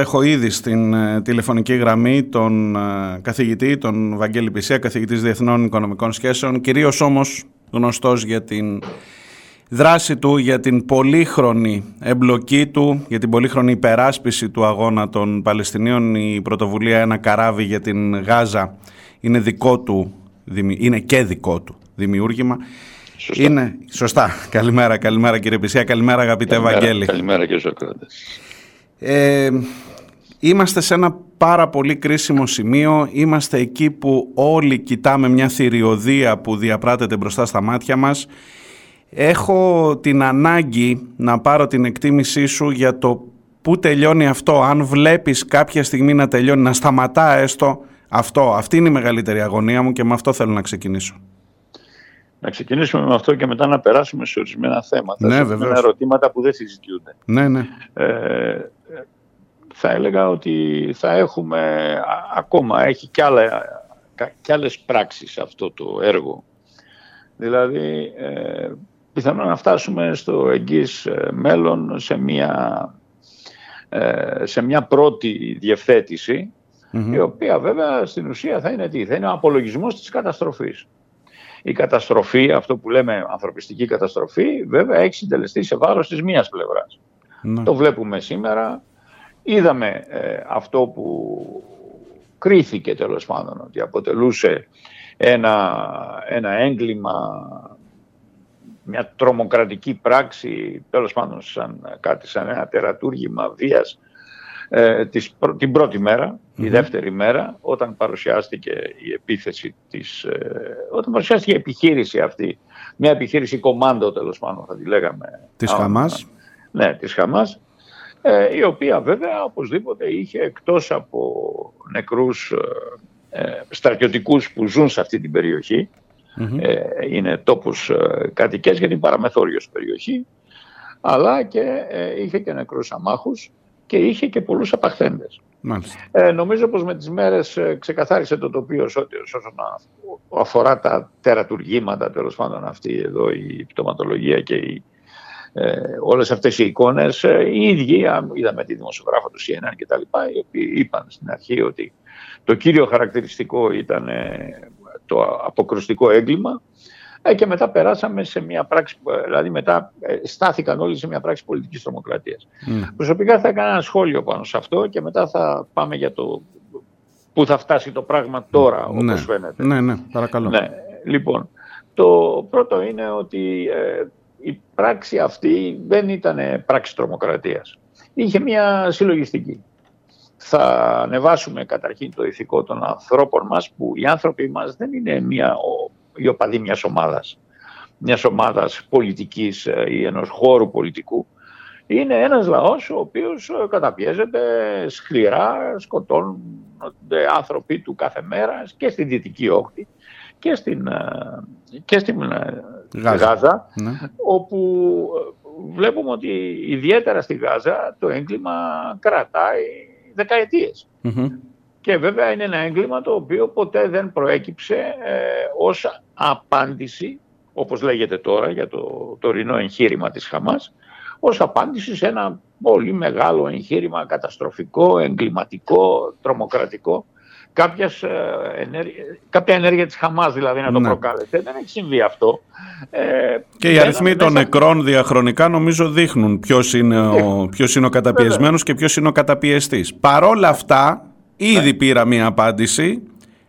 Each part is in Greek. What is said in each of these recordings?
Έχω ήδη στην ε, τηλεφωνική γραμμή τον ε, καθηγητή, τον Βαγγέλη Πισία, καθηγητής Διεθνών Οικονομικών Σχέσεων, κυρίως όμως γνωστός για την δράση του, για την πολύχρονη εμπλοκή του, για την πολύχρονη υπεράσπιση του αγώνα των Παλαιστινίων. Η πρωτοβουλία «Ένα καράβι για την Γάζα» είναι δικό του, είναι και δικό του δημιούργημα. Σωστά. Είναι, σωστά. Καλημέρα, καλημέρα κύριε Πισία, καλημέρα αγαπητέ καλημέρα, Βαγγέλη. Καλημέρα κύριε Σοκράτη. Ε, είμαστε σε ένα πάρα πολύ κρίσιμο σημείο. Είμαστε εκεί που όλοι κοιτάμε μια θηριωδία που διαπράτεται μπροστά στα μάτια μας. Έχω την ανάγκη να πάρω την εκτίμησή σου για το πού τελειώνει αυτό. Αν βλέπεις κάποια στιγμή να τελειώνει, να σταματά έστω αυτό. Αυτή είναι η μεγαλύτερη αγωνία μου και με αυτό θέλω να ξεκινήσω. Να ξεκινήσουμε με αυτό και μετά να περάσουμε σε ορισμένα θέματα. Ναι, σε βεβαίως. ερωτήματα που δεν συζητιούνται. Ναι, ναι. Ε, θα έλεγα ότι θα έχουμε α- ακόμα, έχει κι, άλλα, κα- κι άλλες πράξεις αυτό το έργο. Δηλαδή, ε, πιθανόν να φτάσουμε στο εγγύς ε, μέλλον σε μια, ε, σε μια πρώτη διευθέτηση, Μμμ. η οποία βέβαια στην ουσία θα είναι τι, θα είναι ο απολογισμός της καταστροφής. Η καταστροφή, αυτό που λέμε ανθρωπιστική καταστροφή, βέβαια έχει συντελεστεί σε βάρος της μίας πλευράς. ναι. Το βλέπουμε σήμερα. Είδαμε ε, αυτό που κρίθηκε τέλος πάντων ότι αποτελούσε ένα, ένα έγκλημα, μια τρομοκρατική πράξη, τέλος πάντων σαν, κάτι σαν ένα τερατούργημα βίας ε, της, πρω- την πρώτη μέρα, τη Μμμ. δεύτερη μέρα, όταν παρουσιάστηκε η επίθεση της, ε, όταν παρουσιάστηκε η επιχείρηση αυτή, μια επιχείρηση κομμάντο τέλος πάντων θα τη λέγαμε. Της Α, Χαμάς. ναι, της Χαμάς, ε, η οποία βέβαια οπωσδήποτε είχε εκτός από νεκρούς ε, ε, στρατιωτικούς που ζουν σε αυτή την περιοχή, Μμμ. ε, είναι τόπους ε, κατοικές γιατί είναι παραμεθόριος περιοχή, αλλά και ε, είχε και νεκρούς αμάχους και είχε και πολλούς απαχθέντες. Μάλιστα. Ε, νομίζω πως με τις μέρες ε, ξεκαθάρισε το τοπίο σε ό,τι- όσον α- αφορά τα τερατουργήματα, τέλος πάντων αυτή εδώ η πτωματολογία και η, ε, όλες αυτές οι εικόνες. Ε, οι ίδιοι, α, είδαμε τη δημοσιογράφα του CNN και τα λοιπά, οι οποίοι είπαν στην αρχή ότι το κύριο χαρακτηριστικό ήταν ε, το αποκρουστικό έγκλημα ε, και μετά περάσαμε σε μια πράξη, ε, δηλαδή μετά ε, στάθηκαν όλοι σε μια πράξη πολιτικής τρομοκρατίας. Ναι. Προσωπικά θα έκανα ένα σχόλιο πάνω σε αυτό και μετά θα πάμε για το πού θα φτάσει το πράγμα τώρα, όπως ναι. φαίνεται. ναι, ναι, παρακαλώ. Ναι, λοιπόν, το πρώτο είναι ότι ε, η πράξη αυτή δεν ήταν πράξη τρομοκρατίας. Είχε μια συλλογιστική. Θα ανεβάσουμε καταρχήν το ηθικό των ανθρώπων μας, που οι άνθρωποι μας δεν είναι μια, ο, οι οπαδοί μιας ομάδας, μιας ομάδας πολιτικής ε, ή ενός χώρου πολιτικού. Είναι ένας λαός ο οποίος ε, καταπιέζεται σκληρά, σκοτώνονται άνθρωποι του κάθε μέρα και στη Δυτική Όχθη και στην, ε, και στην ε, Γάζα. Γάζα, Ναι. όπου ε, βλέπουμε ότι ιδιαίτερα στη Γάζα το έγκλημα κρατάει δεκαετίες. Μμμ. Και βέβαια είναι ένα έγκλημα το οποίο ποτέ δεν προέκυψε ε, ως απάντηση, όπως λέγεται τώρα για το τωρινό εγχείρημα της Χαμάς, ως απάντηση σε ένα πολύ μεγάλο εγχείρημα καταστροφικό, εγκληματικό, τρομοκρατικό. Κάποιας, ε, ενέργεια, κάποια ενέργεια της Χαμάς δηλαδή να το Ναι. προκάλεσε. Δεν έχει συμβεί αυτό. Ε, Και οι μπαίναμε αριθμοί των μέσα- νεκρών διαχρονικά νομίζω δείχνουν ποιος είναι ο, ποιος είναι ο καταπιεσμένος και ποιος είναι ο καταπιεστής. Παρόλα αυτά, ήδη πήρα μία απάντηση,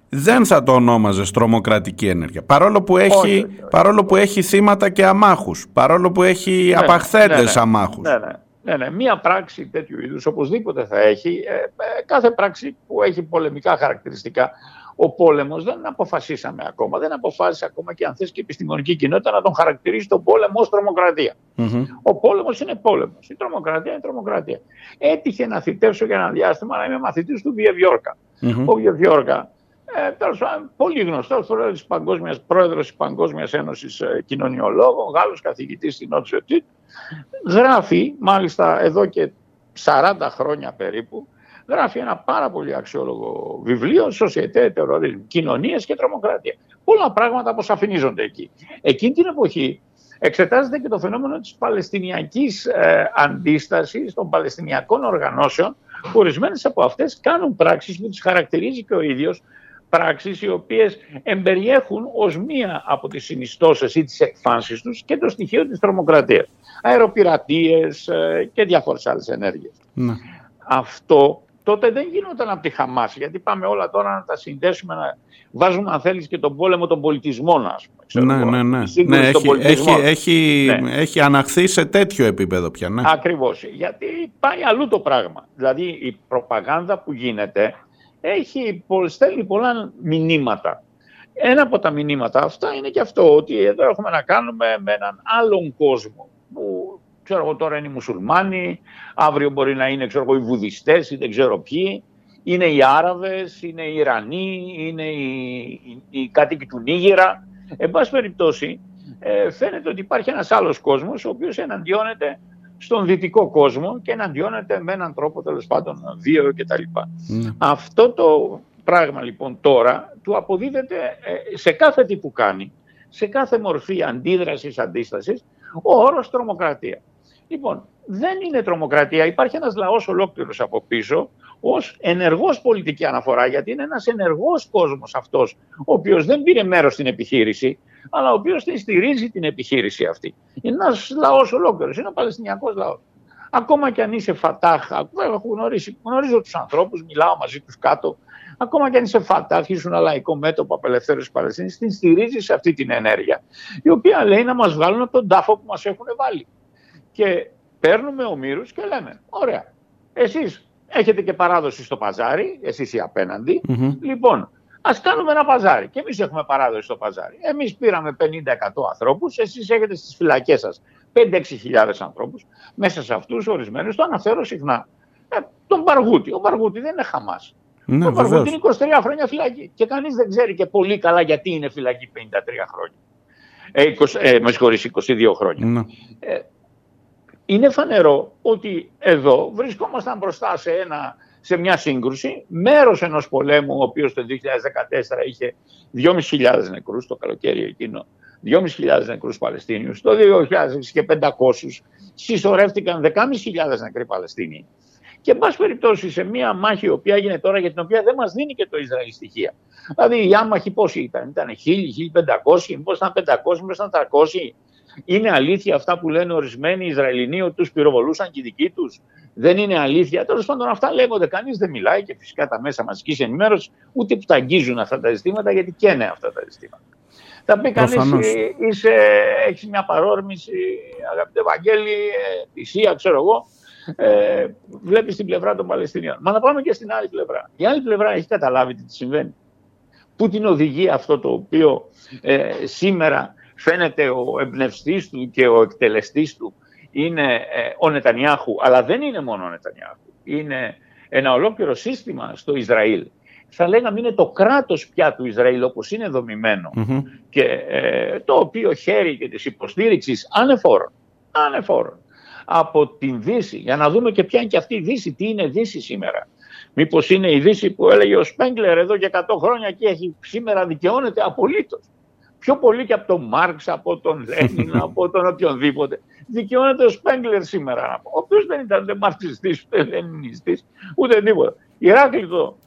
δεν θα το ονόμαζες τρομοκρατική ενέργεια. Παρόλο που έχει, Όχι, όχι, όχι. παρόλο που έχει θύματα και αμάχους, παρόλο που έχει Ναι, απαχθέντες ναι, ναι. αμάχους. Ναι, ναι. Ναι, ναι. Μία πράξη τέτοιου είδους οπωσδήποτε θα έχει. Ε, ε, κάθε πράξη που έχει πολεμικά χαρακτηριστικά. Ο πόλεμος δεν αποφασίσαμε ακόμα. Δεν αποφάσισε ακόμα και αν θες και η επιστημονική κοινότητα να τον χαρακτηρίσει τον πόλεμο ως τρομοκρατία. Μμμ. Ο πόλεμος είναι πόλεμος. Η τρομοκρατία είναι τρομοκρατία. Έτυχε να θητεύσω για ένα διάστημα να είμαι μαθητής του Βιεβιόρκα. Μμμ. Ο Βιεβιόρκα, ε, τέλος πάντων, πολύ γνωστός πρόεδρος της Παγκόσμιας, πρόεδρος της Παγκόσμιας Ένωσης ε, Κοινωνιολόγων, Γάλλος καθηγητής στην Νότιο Τίτ, γράφει, μάλιστα εδώ και 40 χρόνια περίπου, γράφει ένα πάρα πολύ αξιόλογο βιβλίο, Société Terrorisme, Κοινωνίες και Τρομοκρατία. Πολλά πράγματα αποσαφηνίζονται εκεί. Εκείνη την εποχή εξετάζεται και το φαινόμενο της παλαιστινιακής ε, αντίστασης των παλαιστινιακών οργανώσεων που ορισμένες από αυτές κάνουν πράξεις που τις χαρακτηρίζει και ο ίδιος πράξεις οι οποίες εμπεριέχουν ως μία από τις συνιστώσεις ή τις εκφάνσεις τους και το στοιχείο της τρομοκρατίας. Αεροπειρατείες ε, και διάφορες άλλες ενέργειες. Ναι. Αυτό τότε δεν γινόταν από τη Χαμάς, γιατί πάμε όλα τώρα να τα συνδέσουμε, να βάζουμε αν θέλεις και τον πόλεμο των πολιτισμών, ας πούμε. ναι, ναι, ναι. ναι έχει, έχει, έχει, ναι. έχει αναχθεί σε τέτοιο επίπεδο πια. Ναι. Ακριβώς, γιατί πάει αλλού το πράγμα. Δηλαδή η προπαγάνδα που γίνεται έχει, στέλνει πολλά μηνύματα. Ένα από τα μηνύματα αυτά είναι και αυτό, ότι εδώ έχουμε να κάνουμε με έναν άλλον κόσμο που ξέρω εγώ τώρα είναι οι μουσουλμάνοι, αύριο μπορεί να είναι ξέρω εγώ, οι βουδιστές ή δεν ξέρω ποιοι, είναι οι Άραβες, είναι οι Ιρανοί, είναι οι, οι, οι κάτοικοι του Νίγηρα. Εν πάση περιπτώσει, ε, φαίνεται ότι υπάρχει ένας άλλος κόσμος ο οποίος εναντιώνεται στον δυτικό κόσμο και εναντιώνεται με έναν τρόπο τέλος πάντων βίαιο κτλ. Mm. Αυτό το πράγμα λοιπόν τώρα του αποδίδεται ε, σε κάθε τι που κάνει, σε κάθε μορφή αντίδρασης, αντίστασης, ο όρος τρομοκρατία. Λοιπόν, δεν είναι τρομοκρατία. Υπάρχει ένας λαός ολόκληρος από πίσω ως ενεργός πολιτική αναφορά, γιατί είναι ένας ενεργός κόσμος αυτός, ο οποίος δεν πήρε μέρος στην επιχείρηση, αλλά ο οποίος την στηρίζει την επιχείρηση αυτή. Είναι ένας λαός ολόκληρος, είναι ο Παλαιστινιακός λαός. Ακόμα και αν είσαι φατάχ, γνωρίζω, γνωρίζω τους ανθρώπους, μιλάω μαζί τους κάτω, ακόμα και αν είσαι φατάχ, ήσουν ένα λαϊκό μέτωπο απελευθέρωσης Παλαιστίνης, την στηρίζεις σε αυτή την ενέργεια, η οποία λέει να μας βγάλουν από τον τάφο που μας έχουν βάλει. Και παίρνουμε ομήρους και λέμε, ωραία, εσείς έχετε και παράδοση στο παζάρι, εσείς οι απέναντι, λοιπόν, ας κάνουμε ένα παζάρι. Και εμείς έχουμε παράδοση στο παζάρι. Εμείς πήραμε 50-100 ανθρώπους, εσείς έχετε στις φυλακές σας 5-6 χιλιάδες ανθρώπους. Μέσα σε αυτούς, ορισμένους, το αναφέρω συχνά. Ε, τον Παργούτη. Ο Παργούτη δεν είναι χαμάς. Ναι, ο Παργούτη είναι 23 χρόνια φυλακή. Και κανείς δεν ξέρει και πολύ καλά γιατί είναι φυλακή 53 χρόνια. Ε, 20, ε, με συγχωρείς, 22 χρόνια. Ναι. Ε, είναι φανερό ότι εδώ βρισκόμασταν μπροστά σε, ένα, σε μια σύγκρουση, μέρος ενός πολέμου, ο οποίος το 2014 είχε 2.500 νεκρούς το καλοκαίρι εκείνο, 2.500 νεκρούς Παλαιστίνιους, το 2000 και 500 συσσωρεύτηκαν 10.500 νεκροί Παλαιστίνοι. Και εν πάση περιπτώσει σε μια μάχη η οποία έγινε τώρα για την οποία δεν μας δίνει και το Ισραήλ στοιχεία. Δηλαδή οι άμαχοι πόσοι ήταν, ήταν 1.000, 1.500, μήπως ήταν 500, μήπως ήταν 300. Είναι αλήθεια αυτά που λένε ορισμένοι Ισραηλινοί ότι τους πυροβολούσαν και οι δικοί τους; Δεν είναι αλήθεια. Τέλος πάντων, αυτά λέγονται. Κανείς δεν μιλάει και φυσικά τα μέσα μαζικής ενημέρωσης ούτε που τα αγγίζουν αυτά τα ζητήματα γιατί και είναι αυτά τα ζητήματα. Θα πει κανείς, έχεις μια παρόρμηση, αγαπητέ Βαγγέλη, ε, θυσία, ξέρω εγώ. Ε, Βλέπεις την πλευρά των Παλαιστινίων. Μα να πάμε και στην άλλη πλευρά. Η άλλη πλευρά έχει καταλάβει τι συμβαίνει. Πού την οδηγεί αυτό το οποίο ε, σήμερα φαίνεται ο εμπνευστής του και ο εκτελεστής του είναι ε, ο Νετανιάχου, αλλά δεν είναι μόνο ο Νετανιάχου. Είναι ένα ολόκληρο σύστημα στο Ισραήλ. Θα λέγαμε είναι το κράτος πια του Ισραήλ όπως είναι και ε, το οποίο χέρι και της υποστήριξης ανεφόρων, ανεφόρων από την Δύση για να δούμε και ποια είναι και αυτή η Δύση, τι είναι Δύση σήμερα. Μήπως είναι η Δύση που έλεγε ο Σπέγκλερ εδώ και 100 χρόνια και έχει, σήμερα δικαιώνεται απολύτως πιο πολύ και από τον Μάρξ, από τον Λένιν, από τον οποιονδήποτε. Δικαιώνεται ο Σπέγκλερ σήμερα, ο οποίος δεν ήταν ούτε μαρξιστή, ούτε λενινιστής, ούτε τίποτα. Ηράκλειτο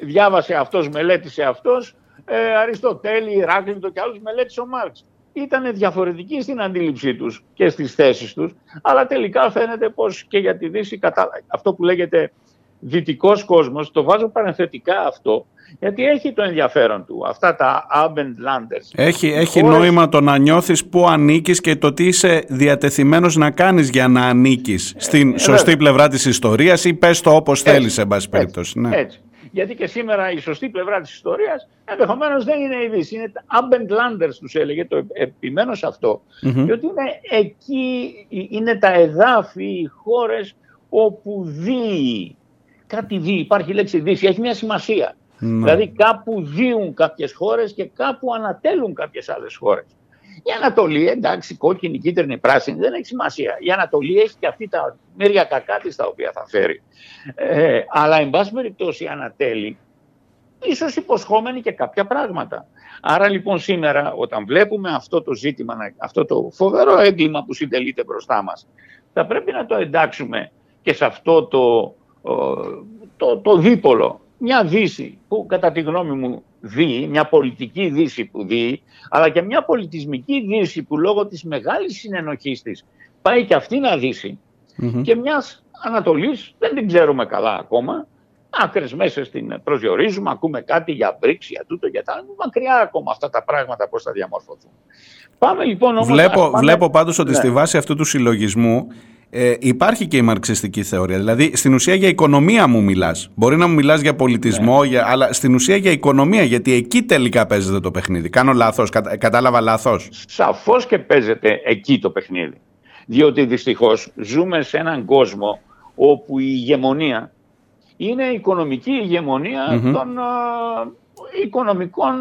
διάβασε αυτός, μελέτησε αυτός, ε, Αριστοτέλη, Ηράκλειτο και άλλους μελέτησε ο Μάρξ. Ήταν διαφορετικοί στην αντίληψή τους και στις θέσεις τους, αλλά τελικά φαίνεται πως και για τη Δύση, αυτό που λέγεται δυτικός κόσμος, το βάζω παρενθετικά αυτό, γιατί έχει το ενδιαφέρον του, αυτά τα Abendlanders. Έχει, έχει νόημα το να νιώθεις που ανήκεις και το τι είσαι διατεθειμένος να κάνεις για να ανήκεις ε, στην ε, σωστή πλευρά της ιστορίας ή πες το όπως έτσι, θέλεις, σε πάση περιπτώσει. Ναι. Έτσι. Γιατί και σήμερα η σωστή πλευρά της ιστορίας ενδεχομένως δεν είναι η Δύση. Είναι τα Abendlanders τους έλεγε, το επιμένω σε αυτό. Mm-hmm. Διότι είναι εκεί, είναι τα εδάφη, οι χώρες όπου δει κάτι δει, υπάρχει η λέξη δύση, έχει μια σημασία. Ναι. Δηλαδή κάπου δίουν κάποιες χώρες και κάπου ανατέλουν κάποιες άλλες χώρες. Η Ανατολή, εντάξει, κόκκινη, κίτρινη, πράσινη, δεν έχει σημασία. Η Ανατολή έχει και αυτή τα μέρια κακά της τα οποία θα φέρει. Ε, αλλά, εν πάση περιπτώσει, ανατέλει ίσως υποσχόμενοι και κάποια πράγματα. Άρα λοιπόν σήμερα όταν βλέπουμε αυτό το ζήτημα, αυτό το φοβερό έγκλημα που συντελείται μπροστά μας, θα πρέπει να το εντάξουμε και σε αυτό το, το, το δίπολο. Μια δύση που κατά τη γνώμη μου δει, μια πολιτική δύση που δει, αλλά και μια πολιτισμική δύση που λόγω της μεγάλης συνενοχής της πάει και αυτή να δυσει και μιας Ανατολής, δεν την ξέρουμε καλά ακόμα, άκρες μέσα στην προσδιορίζουμε, ακούμε κάτι για μπρίξ, για τούτο, για τα μακριά ακόμα αυτά τα πράγματα πώς θα διαμορφωθούν. Πάμε λοιπόν όμως... Βλέπω, πάμε... βλέπω πάντως ότι ναι. στη βάση αυτού του συλλογισμού ε, υπάρχει και η μαρξιστική θεωρία. Δηλαδή, στην ουσία για οικονομία μου μιλάς. Μπορεί να μου μιλάς για πολιτισμό, ναι. για, αλλά στην ουσία για οικονομία, γιατί εκεί τελικά παίζεται το παιχνίδι. Κάνω λάθος, κατα, κατάλαβα λάθος. Σαφώς και παίζεται εκεί το παιχνίδι. Διότι δυστυχώς ζούμε σε έναν κόσμο όπου η ηγεμονία είναι η οικονομική των οικονομικών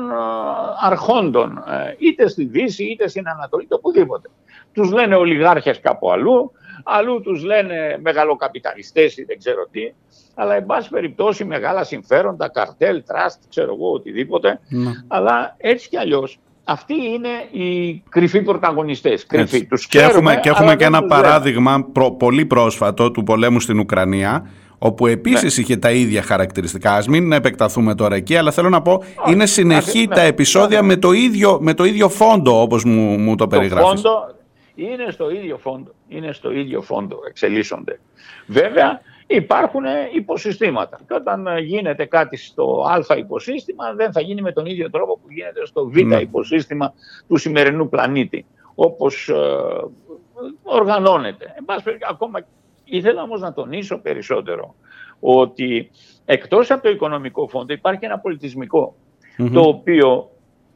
αρχόντων, ε, είτε στη Δύση είτε στην Ανατολή, το οπουδήποτε. Τους λένε ολιγάρχες κάπου αλλού, αλλού τους λένε μεγαλοκαπιταλιστές ή δεν ξέρω τι, αλλά εν πάση περιπτώσει μεγάλα συμφέροντα, καρτέλ, τραστ, ξέρω εγώ οτιδήποτε, ναι. αλλά έτσι κι αλλιώς αυτοί είναι οι κρυφοί πρωταγωνιστές. Κρυφοί. Τους και, έχουμε, και έχουμε και ένα παράδειγμα πολύ πρόσφατο του πολέμου στην Ουκρανία, όπου επίσης ναι. είχε τα ίδια χαρακτηριστικά. Ας μην επεκταθούμε τώρα εκεί, αλλά θέλω να πω, είναι συνεχή ναι. τα επεισόδια με, το ίδιο, με το ίδιο φόντο, όπως μου, μου το, το περιγράφεις. Φόντο είναι στο ίδιο φόντο, είναι στο ίδιο φόντο, εξελίσσονται. Βέβαια, υπάρχουν υποσυστήματα. Και όταν γίνεται κάτι στο α υποσύστημα, δεν θα γίνει με τον ίδιο τρόπο που γίνεται στο β ναι. υποσύστημα του σημερινού πλανήτη. Όπως ε, οργανώνεται. Εν πάση ακόμα Ήθελα όμως να τονίσω περισσότερο ότι εκτός από το οικονομικό φόντο υπάρχει ένα το οποίο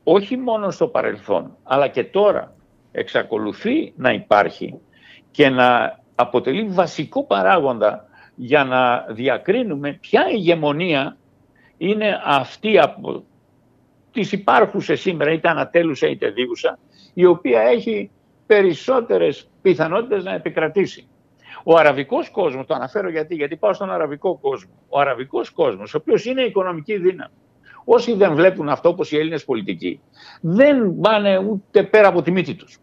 όχι μόνο στο παρελθόν αλλά και τώρα εξακολουθεί να υπάρχει και να αποτελεί βασικό παράγοντα για να διακρίνουμε ποια ηγεμονία είναι αυτή από τις υπάρχουσες σήμερα είτε ανατέλουσα είτε δίουσα η οποία έχει περισσότερες πιθανότητες να επικρατήσει. Ο αραβικός κόσμος, το αναφέρω γιατί, γιατί πάω στον αραβικό κόσμο. Ο αραβικός κόσμος, ο οποίος είναι οικονομική δύναμη. Όσοι δεν βλέπουν αυτό όπως οι Έλληνες πολιτικοί, δεν πάνε ούτε πέρα από τη μύτη τους.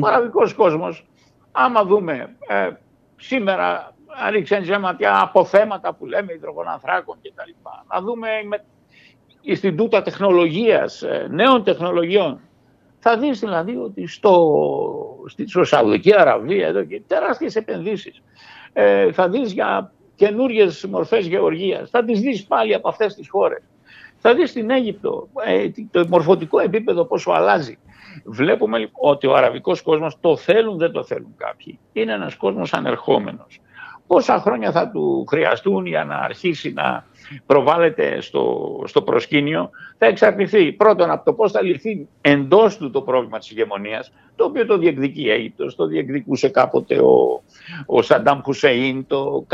Ο αραβικός κόσμος, άμα δούμε ε, σήμερα, ρίξει ματιά από θέματα που λέμε υδρογονανθράκων κτλ. Να δούμε με Ινστιτούτα τεχνολογίας, ε, νέων τεχνολογιών, θα δεις δηλαδή ότι στο, στο Σαουδική Αραβία εδώ και τεράστιες επενδύσεις. Ε, θα δεις για καινούριε μορφές γεωργίας. Θα τις δεις πάλι από αυτές τις χώρες. Θα δεις στην Αίγυπτο ε, το μορφωτικό επίπεδο πόσο αλλάζει. Βλέπουμε λοιπόν, ότι ο αραβικός κόσμος το θέλουν δεν το θέλουν κάποιοι. Είναι ένας κόσμος ανερχόμενος. Πόσα χρόνια θα του χρειαστούν για να αρχίσει να προβάλλεται στο, στο προσκήνιο θα εξαρτηθεί πρώτον από το πώς θα λυθεί εντός του το πρόβλημα της ηγεμονίας το οποίο το διεκδικεί η Αίγυπτος, το διεκδικούσε κάποτε ο, ο Σαντάμ Χουσέιν, το,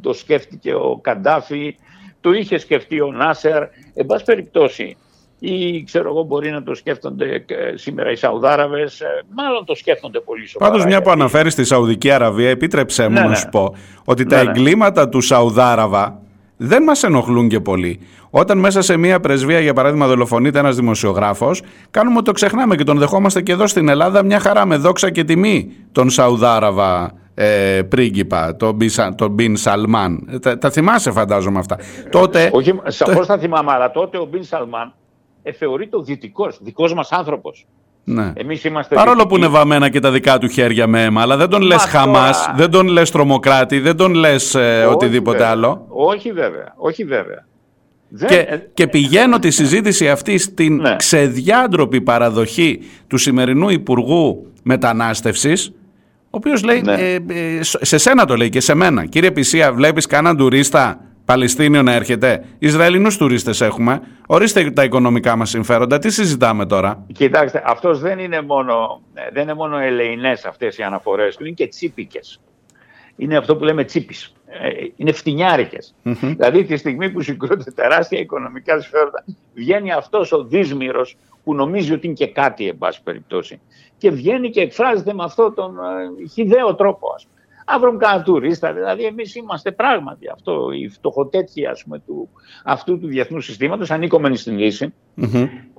το σκέφτηκε ο Καντάφη, το είχε σκεφτεί ο Νάσερ, εν πάση περιπτώσει ή ξέρω εγώ μπορεί να το σκέφτονται σήμερα οι Σαουδάραβες, ε, μάλλον το σκέφτονται πολύ σοβαρά. Πάντως μια που αναφέρεις στη Σαουδική Αραβία, επίτρεψέ μου ναι, να ναι. σου πω ότι τα ναι, εγκλήματα του Σαουδάραβα δεν μας ενοχλούν και πολύ. Όταν μέσα σε μια πρεσβεία, για παράδειγμα, δολοφονείται ένας δημοσιογράφος, κάνουμε ότι το ξεχνάμε και τον δεχόμαστε και εδώ στην Ελλάδα μια χαρά με δόξα και τιμή τον Σαουδάραβα ε, πρίγκιπα, τον, τον Μπιν Σαλμάν. Ε, τα, τα θυμάσαι φαντάζομαι αυτά. τότε... Όχι, σαφώς θα θυμάμαι, αλλά τότε ο Μπιν Σαλμάν ε, θεωρείται ο δυτικός, δικός μας άνθρωπος. Ναι. Εμείς είμαστε Παρόλο που είναι βαμμένα και τα δικά του χέρια με αίμα, αλλά δεν τον λες Χαμάς, δεν τον λες τρομοκράτη, δεν τον λες ε, οτιδήποτε άλλο. Όχι βέβαια, όχι βέβαια. Και, ε, και πηγαίνω τη συζήτηση αυτή στην ναι. ξεδιάντροπη παραδοχή του σημερινού Υπουργού Μετανάστευσης, ο οποίος λέει, ναι. ε, σε σένα το λέει και σε μένα. Κύριε Πισία, βλέπεις κανέναν τουρίστα Παλαιστίνιο να έρχεται; Ισραηλινούς τουρίστες έχουμε. Ορίστε τα οικονομικά μας συμφέροντα. Τι συζητάμε τώρα; Κοιτάξτε, αυτός δεν είναι μόνο, δεν είναι μόνο ελεηνές αυτές οι αναφορές του, είναι και τσίπικες. Είναι αυτό που λέμε τσίπης. Ε, είναι φτηνιάρικες. Δηλαδή, τη στιγμή που συγκρούνται τεράστια οικονομικά συμφέροντα, βγαίνει αυτός ο δύσμηρο που νομίζει ότι είναι και κάτι, εν πάση περιπτώσει. Και βγαίνει και εκφράζεται με αυτόν τον ε, χιδαίο τρόπο, ας πούμε. να βρουν κανένα τουρίστα. Δηλαδή, εμείς είμαστε πράγματι αυτό, η φτωχοτέτια του, αυτού του διεθνούς συστήματος, ανήκομενοι στην Δύση.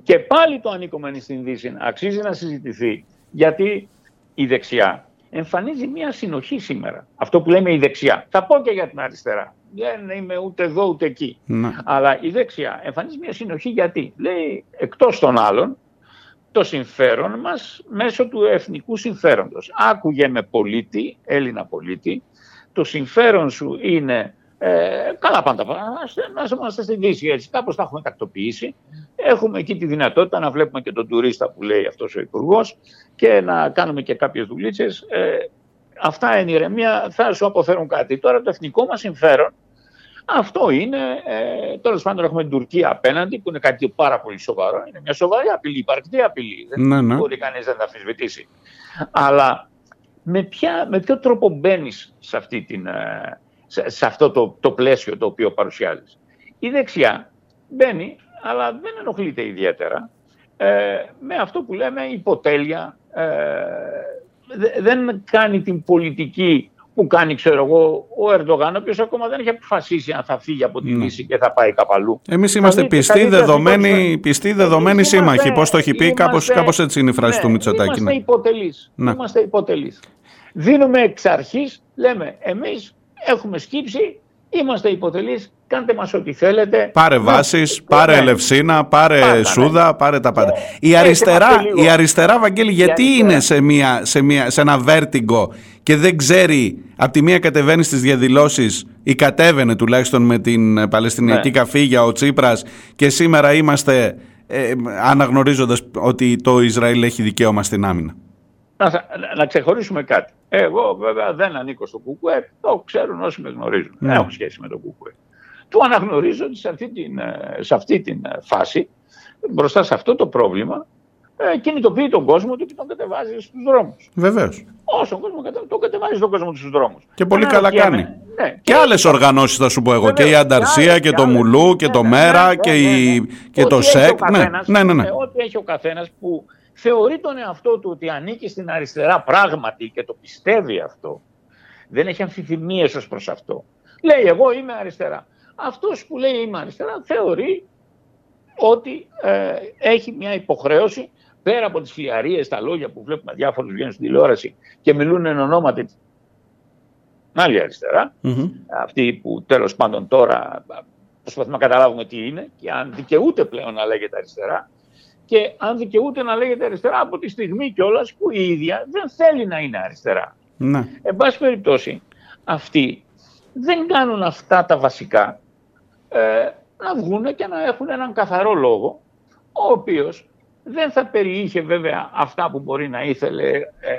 Και πάλι το ανήκομενοι στην Δύση αξίζει να συζητηθεί, γιατί η δεξιά εμφανίζει μια συνοχή σήμερα. Αυτό που λέμε η δεξιά. Θα πω και για την αριστερά. Δεν είμαι ούτε εδώ ούτε εκεί. Ναι. Αλλά η δεξιά εμφανίζει μια συνοχή γιατί λέει εκτός των άλλων το συμφέρον μας μέσω του εθνικού συμφέροντος. Άκουγε με πολίτη, Έλληνα πολίτη, το συμφέρον σου είναι ε, καλά πάντα, να είμαστε στη Δύση έτσι, κάπως τα έχουμε τακτοποιήσει. Έχουμε εκεί τη δυνατότητα να βλέπουμε και τον τουρίστα που λέει αυτός ο υπουργός και να κάνουμε και κάποιες δουλίτσες. Ε, αυτά εν ηρεμία θα σου αποφέρουν κάτι. Τώρα το εθνικό μας συμφέρον αυτό είναι, ε, τέλος πάντων έχουμε την Τουρκία απέναντι που είναι κάτι πάρα πολύ σοβαρό. Είναι μια σοβαρή απειλή, υπαρκτή απειλή. Δεν ναι, ναι. μπορεί κανείς να τα αμφισβητήσει. Αλλά με, ποια, με ποιο τρόπο μπαίνεις σε, ε, σε, σε, αυτό το, το πλαίσιο το οποίο παρουσιάζεις. Η δεξιά μπαίνει, αλλά δεν ενοχλείται ιδιαίτερα ε, με αυτό που λέμε υποτέλεια. Ε, δεν κάνει την πολιτική που κάνει, ξέρω εγώ, ο Ερντογάν, ο οποίος ακόμα δεν έχει αποφασίσει αν θα φύγει από τη ναι. Δύση και θα πάει κάπου αλλού. Εμείς είμαστε πιστοί, δεδομένοι, πιστοί, δεδομένοι σύμμαχοι. Πώς το έχει πει, κάπω έτσι είναι η φράση ναι, του Μητσοτάκη. Είμαστε ναι. υποτελείς. Ναι. Είμαστε υποτελείς. Δίνουμε εξ αρχής, λέμε, εμείς έχουμε σκύψει, είμαστε υποτελείς, κάντε μας ό,τι θέλετε. Πάρε βάσεις, πάρε ναι. Ελευσίνα, πάρε Πάντα, Σούδα, πάρε τα πάντα. Η αριστερά, η αριστερά, Βαγγέλη, γιατί είναι σε, μια, σε, μια, σε ένα βέρτιγκο και δεν ξέρει από τη μία κατεβαίνει στις διαδηλώσεις ή κατέβαινε τουλάχιστον με την Παλαιστινιακή ναι. καφίγια ο Τσίπρας και σήμερα είμαστε ε, αναγνωρίζοντας ότι το Ισραήλ έχει δικαίωμα στην άμυνα. Να, να ξεχωρίσουμε κάτι. Εγώ βέβαια δεν ανήκω στο ΚΚΕ, το ξέρουν όσοι με γνωρίζουν. Ναι. Δεν έχω σχέση με το ΚΚΕ. Του αναγνωρίζω ότι σε αυτή την, ε, σε αυτή την ε, φάση, μπροστά σε αυτό το πρόβλημα, ε, κινητοποιεί τον κόσμο του και τον κατεβάζει στους δρόμους. Βεβαίως. Όσο κόσμο τον κατεβάζεις τον κόσμο του στους δρόμους. Και πολύ καλά κάνει. Ναι. Και, και άλλες οργανώσεις θα σου πω εγώ. Και η Ανταρσία και, το Μουλού και το ναι, Μέρα ναι, και, το ΣΕΚ. Ναι, ναι, ναι. ναι. Ό,τι έχει ο καθένας που θεωρεί τον εαυτό του ότι ανήκει στην αριστερά πράγματι και το πιστεύει αυτό. Δεν έχει αμφιθυμίες ως προς αυτό. Λέει εγώ είμαι αριστερά. Αυτός που λέει είμαι αριστερά θεωρεί ότι ε, έχει μια υποχρέωση πέρα από τις φλιαρίες, τα λόγια που βλέπουμε διάφορους βγαίνουν στην τηλεόραση και μιλούν εν ονόματι την άλλη αυτή που τέλος πάντων τώρα προσπαθούμε να καταλάβουμε τι είναι και αν δικαιούται πλέον να λέγεται αριστερά και αν δικαιούται να λέγεται αριστερά από τη στιγμή κιόλας που η ίδια δεν θέλει να είναι αριστερά. Ναι. Εν πάση περιπτώσει, αυτοί δεν κάνουν αυτά τα βασικά ε, να βγουν και να έχουν έναν καθαρό λόγο, ο οποίος δεν θα περιείχε βέβαια αυτά που μπορεί να ήθελε ε,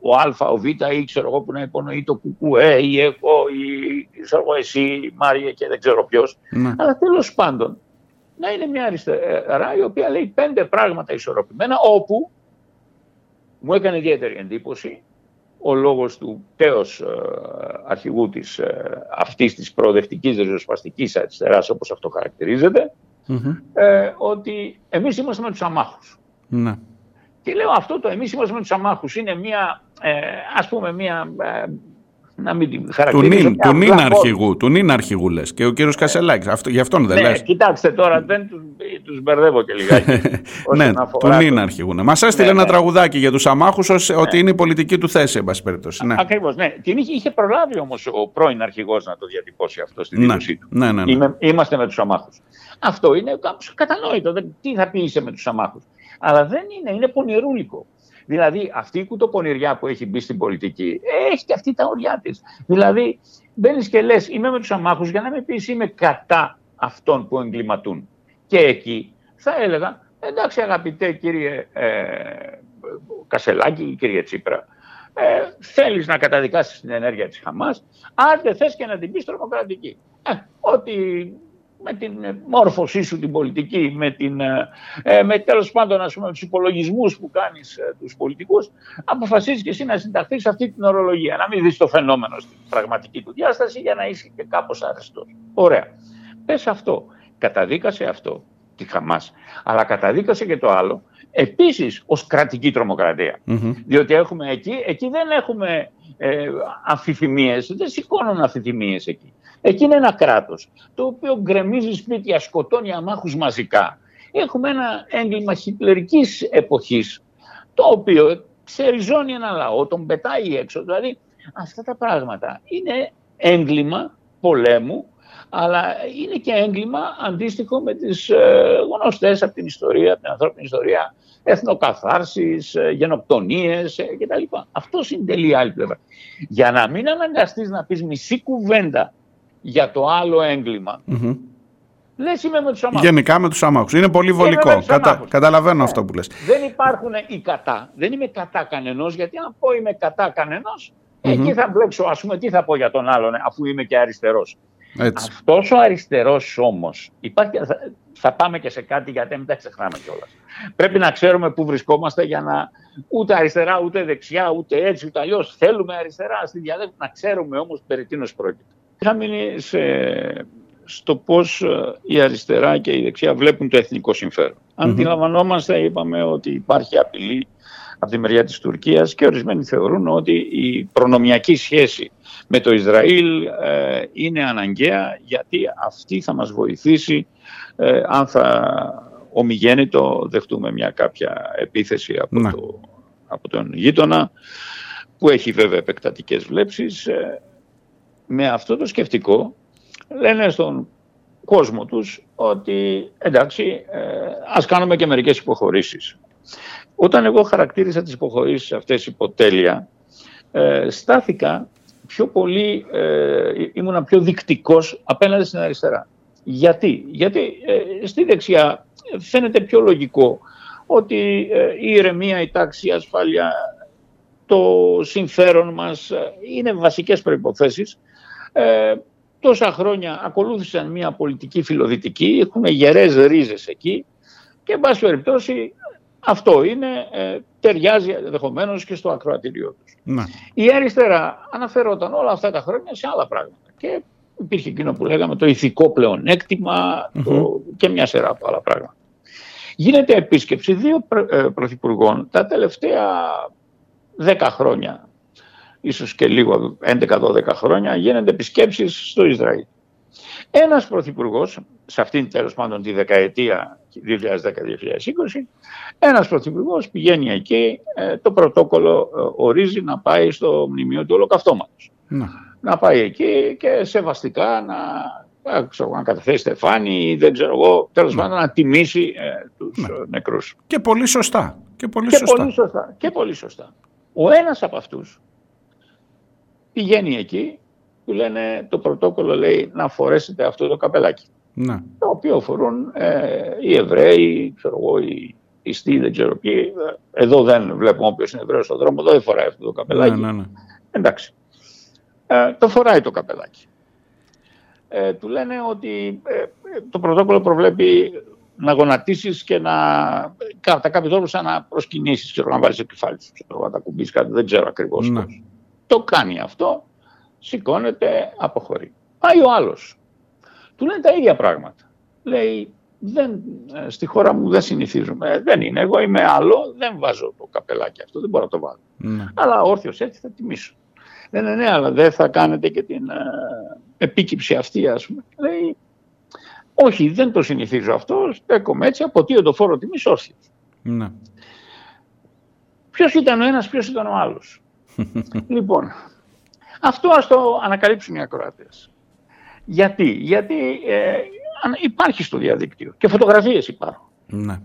ο Α, ο Β ή ξέρω εγώ που να υπονοεί το κουκουέ ή εγώ ή ξέρω εγώ εσύ, η Μάρια και δεν ξέρω ποιος. Ναι. Αλλά τέλος πάντων να είναι μια αριστερά η οποία λέει πέντε πράγματα ισορροπημένα όπου μου έκανε ιδιαίτερη εντύπωση ο λόγος του τέος ε, αρχηγού της, ε, αυτής της προοδευτικής ριζοσπαστικής αριστεράς όπως αυτό ε, ότι εμείς είμαστε με τους αμάχους. Ναι. Και λέω αυτό το εμείς είμαστε με τους αμάχους είναι μια, ε, ας πούμε μια να μην την χαρακτηρίσω. Του νυν, αρχηγού, του νυν αρχηγού λες. Και ο κύριος ναι. Κασελάκης, αυτό, γι' αυτόν δεν ναι, λες. Κοιτάξτε τώρα, δεν τους, τους μπερδεύω και λιγάκι. ναι, του νυν αρχηγού. Ναι. Μας έστειλε ναι, ένα ναι. τραγουδάκι για τους αμάχους ως, ναι. ότι είναι η πολιτική του θέση, εν πάση περιπτώσει. Ναι. Ακριβώς, ναι. Την είχε, είχε προλάβει όμως ο πρώην αρχηγός να το διατυπώσει αυτό στην δήλωσή του. Ναι, ναι, ναι. Είμαι, είμαστε με τους αμάχους. Αυτό είναι κατανόητο. Τι θα πει είσαι με τους αμάχους. Αλλά δεν είναι, είναι πονηρούλικο. Δηλαδή αυτή η κουτοπονηριά που έχει μπει στην πολιτική έχει και αυτή τα ωριά της. Δηλαδή μπαίνεις και λες: Είμαι με τους αμάχους για να με πεις είμαι κατά αυτών που εγκληματούν. Και εκεί θα έλεγα: Εντάξει, αγαπητέ κύριε ε, Κασελάκη, κύριε Τσίπρα, ε, θέλεις να καταδικάσεις την ενέργεια της Χαμάς, άντε θες και να την πεις τρομοκρατική. Ε, ότι με την μόρφωσή σου την πολιτική, με, την, ε, ε με τέλος πάντων ας πούμε, τους υπολογισμούς που κάνεις ε, τους πολιτικούς, αποφασίζεις και εσύ να συνταχθείς σε αυτή την ορολογία, να μην δεις το φαινόμενο στην πραγματική του διάσταση για να είσαι και κάπως αρεστός. Ωραία. Πες αυτό. Καταδίκασε αυτό τη Χαμάς, αλλά καταδίκασε και το άλλο, επίσης ως κρατική Διότι έχουμε εκεί, εκεί δεν έχουμε ε, αμφιθυμίες, δεν σηκώνουν αμφιθυμίες εκεί. Εκεί είναι ένα κράτος το οποίο γκρεμίζει σπίτια, σκοτώνει αμάχους μαζικά. Έχουμε ένα έγκλημα χιτλερικής εποχής το οποίο ξεριζώνει ένα λαό, τον πετάει έξω. Δηλαδή αυτά τα πράγματα είναι έγκλημα πολέμου αλλά είναι και έγκλημα αντίστοιχο με τις ε, γνωστές από την ιστορία, από την ανθρώπινη ιστορία, εθνοκαθάρσεις, ε, γενοκτονίες ε, κτλ. Αυτός συντελεί άλλη πλευρά. Για να μην αναγκαστείς να πεις μισή κουβέντα για το άλλο έγκλημα, mm-hmm. Λες είμαι με τους αμάχους. Γενικά με τους αμάχους. Είναι πολύ βολικό. Κατα... Καταλαβαίνω αυτό που λες. Δεν υπάρχουν οι κατά. Δεν είμαι κατά κανενός, γιατί αν πω είμαι κατά κανενός, mm-hmm. εκεί θα μπλέξω, ας πούμε, τι θα πω για τον άλλον, αφού είμαι και αριστερός. Έτσι. Αυτός ο αριστερός όμως, υπάρχει, θα, θα, πάμε και σε κάτι γιατί μην τα ξεχνάμε κιόλας. Πρέπει να ξέρουμε πού βρισκόμαστε για να ούτε αριστερά, ούτε δεξιά, ούτε έτσι, ούτε αλλιώς. Θέλουμε αριστερά στη διαδέκτηση, να ξέρουμε όμως περί τίνος πρόκειται. Είχα μείνει σε, στο πώς ε, η αριστερά και η δεξιά βλέπουν το εθνικό συμφέρον. Mm-hmm. Αν αντιλαμβανόμαστε, είπαμε ότι υπάρχει απειλή από τη μεριά της Τουρκίας και ορισμένοι θεωρούν ότι η προνομιακή σχέση με το Ισραήλ ε, είναι αναγκαία γιατί αυτή θα μας βοηθήσει ε, αν θα ομιγέννητο δεχτούμε μια κάποια επίθεση από, ναι. το, από τον γείτονα που έχει βέβαια επεκτατικές βλέψεις. Ε, με αυτό το σκεφτικό λένε στον κόσμο τους ότι εντάξει ας κάνουμε και μερικές υποχωρήσεις. Όταν εγώ χαρακτήρισα τις υποχωρήσεις αυτές υποτέλεια στάθηκα πιο πολύ, ε, ήμουνα πιο δεικτικός απέναντι στην αριστερά. Γιατί, Γιατί ε, στη δεξιά φαίνεται πιο λογικό ότι ε, η ηρεμία, η τάξη, η ασφάλεια, το συμφέρον μας ε, είναι βασικές προϋποθέσεις. Ε, τόσα χρόνια ακολούθησαν μια πολιτική φιλοδυτική, έχουν γερές ρίζες εκεί και εν πάση περιπτώσει αυτό είναι, ε, ταιριάζει ενδεχομένως και στο ακροατήριό τους. Ναι. Η αριστερά αναφερόταν όλα αυτά τα χρόνια σε άλλα πράγματα. Και υπήρχε εκείνο που λέγαμε το ηθικό το, και μια σειρά από άλλα πράγματα. Γίνεται επίσκεψη δύο ε, πρωθυπουργών τα τελευταία δέκα χρόνια, ίσως και λίγο 11-12 χρόνια, γίνονται επισκέψεις στο Ισραήλ. Ένας πρωθυπουργός, σε αυτήν τέλος πάντων τη δεκαετία 2010-2020, ένας πρωθυπουργός πηγαίνει εκεί, ε, το πρωτόκολλο ε, ορίζει να πάει στο μνημείο του ολοκαυτώματος. Να. να πάει εκεί και σεβαστικά να, ε, ξέρω, να καταθέσει στεφάνι ή δεν ξέρω εγώ, τέλος πάντων να τιμήσει ε, τους ναι. νεκρούς. Και πολύ σωστά. Και πολύ, και σωστά. πολύ σωστά. Και πολύ σωστά. Ο ένας από αυτούς πηγαίνει εκεί που λένε το πρωτόκολλο λέει να φορέσετε αυτό το καπελάκι. Ναι. Το οποίο φορούν ε, οι Εβραίοι, ξέρω εγώ, οι πιστοί, δεν ξέρω ποιοι. Εδώ δεν βλέπουμε όποιος είναι Εβραίος στον δρόμο, εδώ δεν φοράει αυτό το καπελάκι. Ναι, ναι, ναι. Εντάξει. Ε, το φοράει το καπελάκι. Ε, του λένε ότι ε, το πρωτόκολλο προβλέπει να γονατίσεις και να. κατά κάποιο τρόπο σαν να προσκυνήσεις, ξέρω να βάλεις το κεφάλι σου, να τα κουμπίσεις κάτι, δεν ξέρω ακριβώς. Ναι. Το κάνει αυτό σηκώνεται, αποχωρεί. Πάει ο άλλος. Του λένε τα ίδια πράγματα. Λέει, δεν, ε, στη χώρα μου δεν συνηθίζουμε. Ε, δεν είναι. Εγώ είμαι άλλο, δεν βάζω το καπελάκι αυτό, δεν μπορώ να το βάλω. Ναι. Αλλά όρθιος έτσι θα τιμήσω. Λένε ναι, αλλά δεν θα κάνετε και την ε, επίκυψη αυτή, ας πούμε. Λέει, όχι, δεν το συνηθίζω αυτό. Στέκομαι έτσι, αποτείω το φόρο τιμής όρθιος. Ναι. Ποιος ήταν ο ένας, ποιος ήταν ο άλλος. Λοιπόν, αυτό ας το ανακαλύψουν οι ακροατές. Γιατί, γιατί ε, υπάρχει στο διαδίκτυο και φωτογραφίες υπάρχουν. Ναι.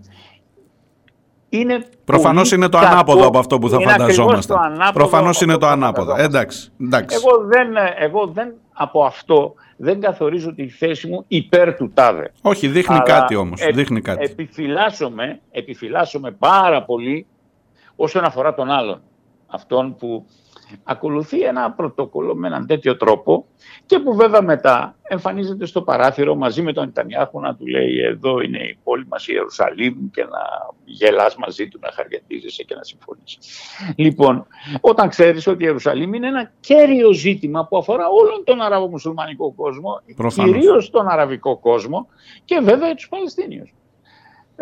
Είναι Προφανώς είναι το ανάποδο από αυτό που θα φανταζόμαστε. Προφανώς είναι το ανάποδο. Εντάξει, εντάξει. Εγώ, δεν, εγώ δεν από αυτό δεν καθορίζω τη θέση μου υπέρ του τάδε. Όχι, δείχνει κάτι όμως. Ε, δείχνει κάτι. Επιφυλάσσομαι, επιφυλάσσομαι πάρα πολύ όσον αφορά τον άλλον. Αυτόν που ακολουθεί ένα πρωτόκολλο με έναν τέτοιο τρόπο και που βέβαια μετά εμφανίζεται στο παράθυρο μαζί με τον Ιτανιάχου να του λέει εδώ είναι η πόλη μας η Ιερουσαλήμ και να γελάς μαζί του, να χαριατίζεσαι και να συμφωνείς. Λοιπόν, όταν ξέρεις ότι η Ιερουσαλήμ είναι ένα κέριο ζήτημα που αφορά όλον τον αραβο-μουσουλμανικό κόσμο, κυρίως τον αραβικό κόσμο και βέβαια τους Παλαιστίνιους.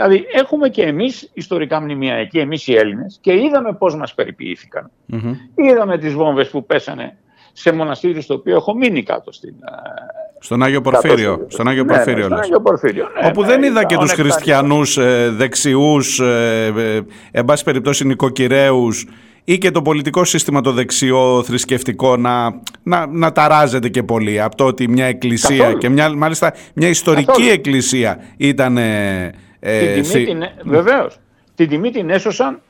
Δηλαδή έχουμε και εμείς ιστορικά μνημεία εκεί, εμείς οι Έλληνες και είδαμε πώς μας περιποιηθηκαν Είδαμε τις βόμβες που πέσανε σε μοναστήρι στο οποίο έχω μείνει κάτω στην, στον Άγιο Πορφύριο. Στον Άγιο ναι, Πορφύριο, ναι, Άγιο Πορφύριο ναι, όπου δεν είδα και τους χριστιανούς ε, δεξιούς, ε, ε, εν πάση περιπτώσει νοικοκυρέους ή και το πολιτικό σύστημα το δεξιό θρησκευτικό να, να, να ταράζεται και πολύ από το ότι μια εκκλησία και μια, μάλιστα μια ιστορική εκκλησία ήταν... Ε, την τιμή την, βεβαίως. Την τιμή την έσωσαν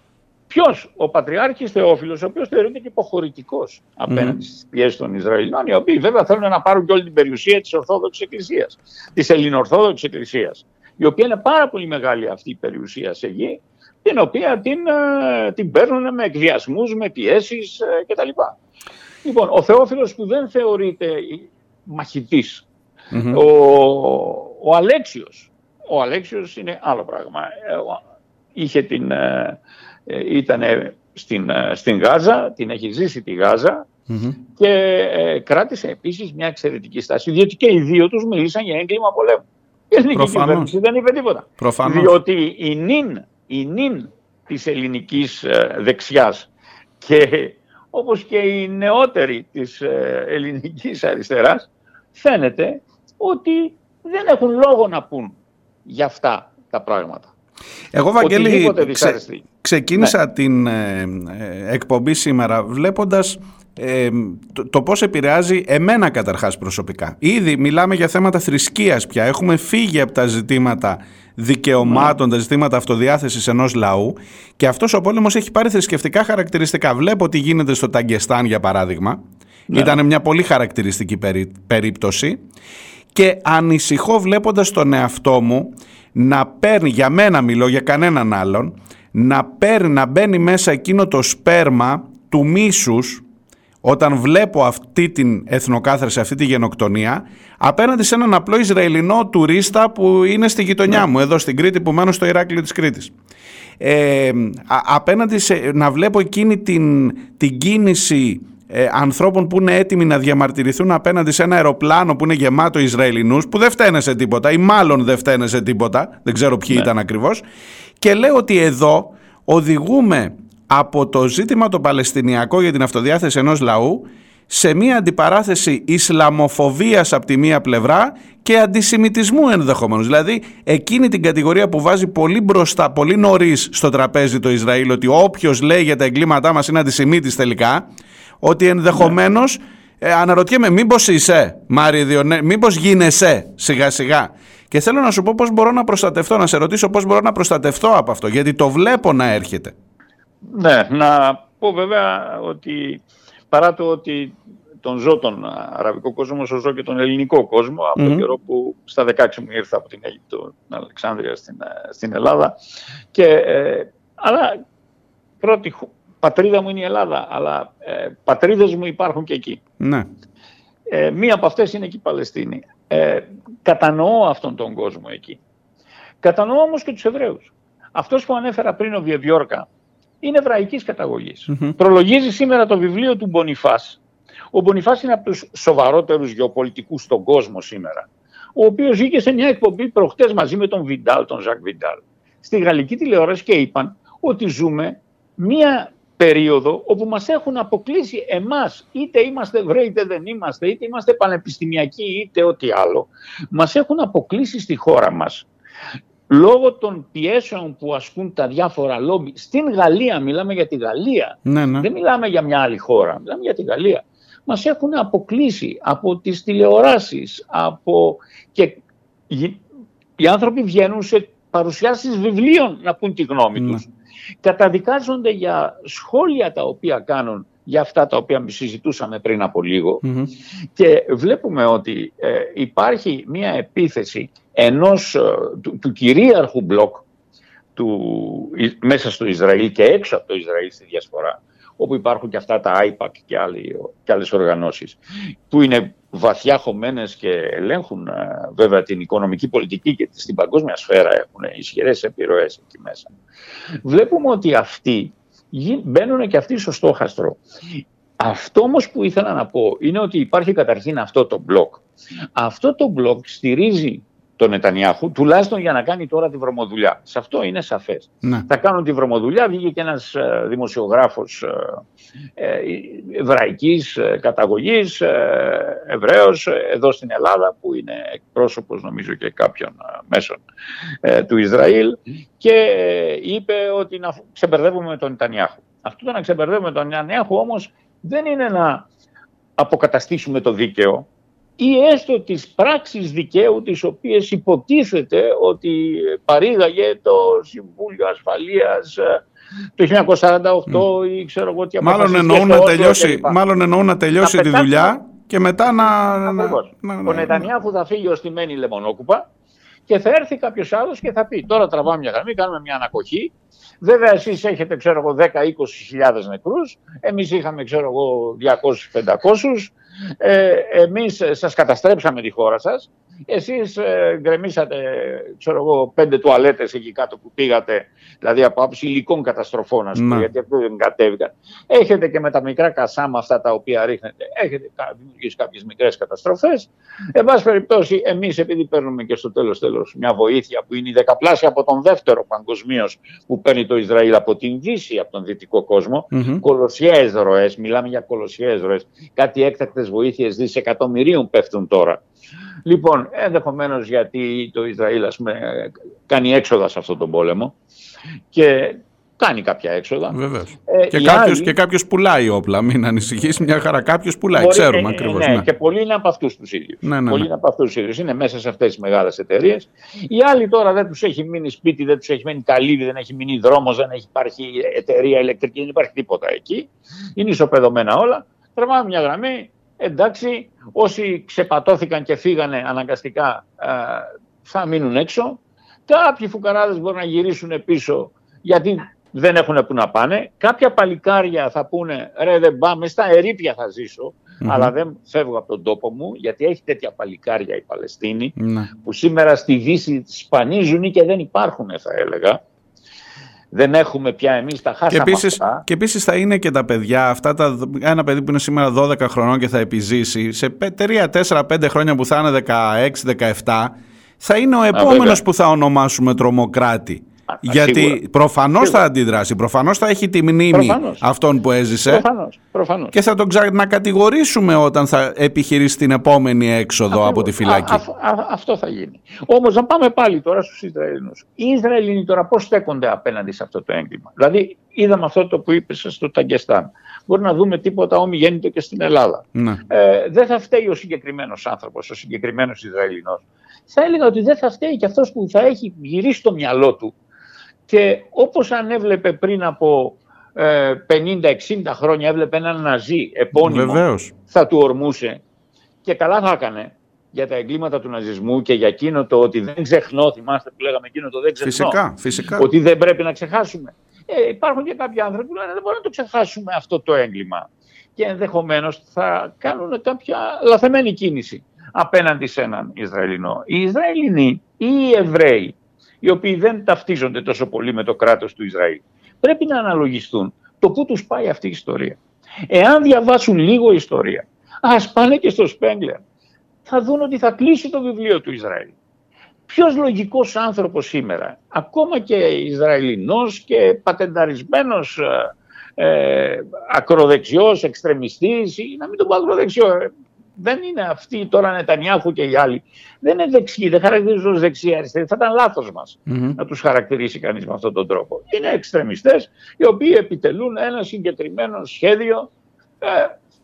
Ποιος, ο Πατριάρχης Θεόφιλος, ο οποίος θεωρείται και υποχωρητικός απέναντι mm. στις πιέσεις των Ισραηλινών, οι οποίοι βέβαια θέλουν να πάρουν και όλη την περιουσία της Ορθόδοξης Εκκλησίας, της Ελληνοορθόδοξης Εκκλησίας, η οποία είναι πάρα πολύ μεγάλη αυτή η περιουσία σε γη, την οποία την, ε, την παίρνουν με εκβιασμούς, με πιέσεις ε, κτλ. Λοιπόν, ο Θεόφιλος που δεν θεωρείται μαχητής, mm-hmm. ο, ο Αλέξιος, ο Αλέξιος είναι άλλο πράγμα. Ε, είχε την, ε, ήταν στην, ε, στην Γάζα, την έχει ζήσει τη γαζα και ε, κράτησε επίσης μια εξαιρετική στάση, διότι και οι δύο τους μίλησαν για έγκλημα πολέμου. Η ελληνική κυβέρνηση δεν είπε τίποτα. Προφανώς. Διότι η νυν, η νυν της ελληνικής δεξιάς και όπως και οι νεότεροι της ελληνικής αριστεράς φαίνεται ότι δεν έχουν λόγο να πούν για αυτά τα πράγματα. Εγώ, Βαγγέλη, ξεκίνησα ναι. την ε, ε, εκπομπή σήμερα βλέποντας ε, το, το πώς επηρεάζει εμένα καταρχάς προσωπικά. Ήδη μιλάμε για θέματα θρησκείας πια. Έχουμε φύγει από τα ζητήματα δικαιωμάτων, ναι. τα ζητήματα αυτοδιάθεσης ενός λαού και αυτός ο πόλεμος έχει πάρει θρησκευτικά χαρακτηριστικά. Βλέπω τι γίνεται στο Ταγκεστάν για παράδειγμα. Ναι. Ήταν μια πολύ χαρακτηριστική περίπτωση και ανησυχώ βλέποντας τον εαυτό μου να παίρνει, για μένα μιλώ, για κανέναν άλλον, να παίρνει, να μπαίνει μέσα εκείνο το σπέρμα του μίσους όταν βλέπω αυτή την εθνοκάθαρση, αυτή τη γενοκτονία, απέναντι σε έναν απλό Ισραηλινό τουρίστα που είναι στη γειτονιά μου, εδώ στην Κρήτη που μένω στο Ηράκλειο της Κρήτης. Ε, απέναντι σε, να βλέπω εκείνη την, την κίνηση ε, ανθρώπων που είναι έτοιμοι να διαμαρτυρηθούν απέναντι σε ένα αεροπλάνο που είναι γεμάτο Ισραηλινούς που δεν φταίνε σε τίποτα ή μάλλον δεν φταίνε σε τίποτα, δεν ξέρω ποιοι ναι. ήταν ακριβώς και λέω ότι εδώ οδηγούμε από το ζήτημα το Παλαιστινιακό για την αυτοδιάθεση ενός λαού σε μια αντιπαράθεση Ισλαμοφοβίας από τη μία πλευρά και αντισημιτισμού ενδεχομένως. Δηλαδή εκείνη την κατηγορία που βάζει πολύ μπροστά, πολύ νωρίς στο τραπέζι το Ισραήλ ότι όποιος λέει για τα εγκλήματά μας είναι αντισημίτης τελικά ότι ενδεχομένως ε, αναρωτιέμαι, μήπως είσαι, Μάρι Διονέ, μήπως γίνεσαι σιγά σιγά. Και θέλω να σου πω πώς μπορώ να προστατευτώ, να σε ρωτήσω πώς μπορώ να προστατευτώ από αυτό, γιατί το βλέπω να έρχεται. Ναι, να πω βέβαια ότι παρά το ότι τον ζω τον αραβικό κόσμο, όσο ζω και τον ελληνικό κόσμο, από τον καιρό που στα 16 μου ήρθα από την Αίγυπτο, την Αλεξάνδρεια στην, ε, στην Ελλάδα. Και, ε, αλλά πρώτη πατρίδα μου είναι η Ελλάδα, αλλά ε, πατρίδες μου υπάρχουν και εκεί. Ναι. Ε, μία από αυτές είναι και η Παλαιστίνη. Ε, κατανοώ αυτόν τον κόσμο εκεί. Κατανοώ όμως και τους Εβραίους. Αυτός που ανέφερα πριν ο Βιεβιόρκα είναι εβραϊκής Προλογίζει σήμερα το βιβλίο του Μπονιφάς. Ο Μπονιφάς είναι από τους σοβαρότερους γεωπολιτικούς στον κόσμο σήμερα. Ο οποίος βγήκε σε μια εκπομπή προχτές μαζί με τον Βιντάλ, τον Ζακ Βιντάλ. Στη γαλλική τηλεόραση και είπαν ότι ζούμε μια περίοδο όπου μας έχουν αποκλείσει εμάς, είτε είμαστε Εβραίοι είτε δεν είμαστε, είτε είμαστε πανεπιστημιακοί είτε ό,τι άλλο, μας έχουν αποκλείσει στη χώρα μας λόγω των πιέσεων που ασκούν τα διάφορα λόμπι. Στην Γαλλία, μιλάμε για τη Γαλλία, ναι, ναι. δεν μιλάμε για μια άλλη χώρα, μιλάμε για τη Γαλλία. Μας έχουν αποκλείσει από τις τηλεοράσεις, από... και οι άνθρωποι βγαίνουν σε παρουσιάσεις βιβλίων να πούν τη γνώμη ναι. τους καταδικάζονται για σχόλια τα οποία κάνουν για αυτά τα οποία συζητούσαμε πριν από και βλέπουμε ότι ε, υπάρχει μια επίθεση ενός, ε, του, κυρίαρχου μπλοκ του, μέσα στο Ισραήλ και έξω από το Ισραήλ στη διασπορά όπου υπάρχουν και αυτά τα IPAC και, άλλοι, και άλλες οργανώσεις που είναι βαθιά χωμένες και ελέγχουν ε, βέβαια την οικονομική πολιτική και στην παγκόσμια σφαίρα έχουν ισχυρές επιρροές εκεί μέσα. Βλέπουμε ότι αυτοί μπαίνουν και αυτοί στο στόχαστρο. Αυτό όμως που ήθελα να πω είναι ότι υπάρχει καταρχήν αυτό το μπλοκ. Αυτό το μπλοκ στηρίζει τον Νετανιάχου, τουλάχιστον για να κάνει τώρα τη βρωμοδουλειά. Σε αυτό είναι σαφές. Ναι. Θα κάνουν τη βρωμοδουλειά. Βγήκε και ένας δημοσιογράφος ε, εβραϊκή ε, καταγωγής, ε, Εβραίος, εδώ στην Ελλάδα, που είναι εκπρόσωπος νομίζω και κάποιων μέσων του Ισραήλ, και είπε ότι να ξεμπερδεύουμε με τον Νετανιάχου. Αυτό το να ξεμπερδεύουμε τον Νετανιάχου όμως δεν είναι να αποκαταστήσουμε το δίκαιο, ή έστω τις πράξεις δικαίου τις οποίες υποτίθεται ότι παρήγαγε το Συμβούλιο Ασφαλείας ε, το 1948 ή ξέρω εγώ τι μάλλον εννοούν, να τελειώσει, μάλλον εννοούν να τελειώσει τη δουλειά και μετά να... να, να, Ο Νετανιάχου θα φύγει ως τιμένη λεμονόκουπα και θα έρθει κάποιος άλλος και θα πει: Τώρα τραβάμε μια γραμμή, κάνουμε μια ανακοχή. Βέβαια, εσείς έχετε, ξέρω εγώ, 10-20 χιλιάδες νεκρούς. Εμείς είχαμε, ξέρω εγώ, 200-500. Ε, εμείς σας καταστρέψαμε τη χώρα σας. Εσείς ε, γκρεμίσατε, ξέρω εγώ, πέντε τουαλέτες εκεί κάτω που πήγατε, δηλαδή από άψη υλικών καταστροφών, ας πούμε, ναι. γιατί αυτό δεν κατέβηκαν. Έχετε και με τα μικρά κασάμα αυτά τα οποία ρίχνετε, έχετε δημιουργήσει κάποιες μικρές καταστροφές. Εν πάση περιπτώσει, εμείς επειδή παίρνουμε και στο τέλος τέλος μια βοήθεια που είναι η δεκαπλάσια από τον δεύτερο παγκοσμίως που παίρνει το Ισραήλ από την Δύση, από τον δυτικό κόσμο, mm-hmm. κολοσιαίες ροές, μιλάμε για κολοσιαίες ροές, κάτι έκτακτες βοήθειες δισεκατομμυρίων πέφτουν τώρα. Λοιπόν, ενδεχομένως γιατί το Ισραήλ ας πούμε, κάνει έξοδα σε αυτόν τον πόλεμο και κάνει κάποια έξοδα. Βέβαια. Ε, και, κάποιος, άλλοι... και κάποιος πουλάει όπλα, μην ανησυχείς, μια χαρά κάποιος πουλάει, Μπορεί, ξέρουμε ε, ακριβώς. Ναι, ναι, και πολλοί είναι από αυτούς τους ίδιους. Ναι, ναι, πολλοί ναι. είναι από αυτούς τους ίδιους, είναι μέσα σε αυτές τις μεγάλες εταιρείες. Οι άλλοι τώρα δεν τους έχει μείνει σπίτι, δεν τους έχει μείνει καλύβι, δεν έχει μείνει δρόμος, δεν έχει υπάρχει εταιρεία ηλεκτρική, δεν υπάρχει τίποτα εκεί. Είναι ισοπεδωμένα όλα. Τραβάμε μια γραμμή, εντάξει, όσοι ξεπατώθηκαν και φύγανε αναγκαστικά ε, θα μείνουν έξω. Κάποιοι φουκαράδες μπορούν να γυρίσουν πίσω γιατί δεν έχουν που να πάνε. Κάποια παλικάρια θα πούνε ρε δεν πάμε, στα ερήπια θα ζησω αλλά δεν φεύγω από τον τόπο μου γιατί έχει τέτοια παλικάρια η παλαιστινη ναι. που σήμερα στη Δύση σπανίζουν και δεν υπάρχουν θα έλεγα δεν έχουμε πια εμείς τα χάσαμε και επίσης, αυτά. Και επίσης θα είναι και τα παιδιά, αυτά τα, ένα παιδί που είναι σήμερα 12 χρονών και θα επιζήσει, σε 3-4-5 χρόνια που θα είναι 16-17, θα είναι ο επόμενος που θα ονομάσουμε τρομοκράτη. Γιατί προφανώ προφανώς θα αντιδράσει, προφανώς θα έχει τη μνήμη προφανώς. αυτών που έζησε προφανώς. Προφανώς. και θα τον ξανακατηγορήσουμε όταν θα επιχειρήσει την επόμενη έξοδο από τη φυλακή. Α, αυτό θα γίνει. Όμως να πάμε πάλι τώρα στους Ισραηλινούς. Οι Ισραηλινοί τώρα πώς στέκονται απέναντι σε αυτό το έγκλημα; Δηλαδή είδαμε αυτό το που είπε στο Ταγκεστάν. Μπορεί να δούμε τίποτα ομιγέννητο και στην Ελλάδα. Ναι. Ε, δεν θα φταίει ο συγκεκριμένος άνθρωπος, ο συγκεκριμένος Ισραηλινός. Θα έλεγα ότι δεν θα φταίει και αυτός που θα έχει γυρίσει το μυαλό του και όπως αν έβλεπε πριν από 50-60 ε, χρόνια έβλεπε έναν ναζί επώνυμο Βεβαίως. θα του ορμούσε και καλά θα έκανε για τα εγκλήματα του ναζισμού και για εκείνο το ότι δεν ξεχνώ, θυμάστε που λέγαμε εκείνο το δεν ξεχνώ, φυσικά, φυσικά. ότι δεν πρέπει να ξεχάσουμε. Ε, υπάρχουν και κάποιοι άνθρωποι που λένε δεν μπορούμε να το ξεχάσουμε αυτό το έγκλημα και ενδεχομένως θα κάνουν κάποια λαθεμένη κίνηση απέναντι σε έναν Ισραηλινό. Οι Ισραηλινοί ή οι Εβραίοι οι οποίοι δεν ταυτίζονται τόσο πολύ με το κράτος του Ισραήλ. Πρέπει να αναλογιστούν το πού τους πάει αυτή η ιστορία. Εάν διαβάσουν λίγο ιστορία, ας πάνε και στο Σπέγγλερ, θα δουν ότι θα κλείσει το βιβλίο του Ισραήλ. Ποιος λογικός άνθρωπος σήμερα, ακόμα και Ισραηλινός και πατενταρισμένος ε, ε ακροδεξιός, εξτρεμιστής ή να μην το πω ακροδεξιό, ε, δεν είναι αυτοί τώρα Νετανιάχου και οι άλλοι. Δεν είναι δεξιοί, δεν χαρακτηρίζουν ως δεξιά αριστερή. Θα ήταν λάθος μας να τους χαρακτηρίσει κανείς με αυτόν τον τρόπο. Είναι εξτρεμιστές οι οποίοι επιτελούν ένα συγκεκριμένο σχέδιο. Ε,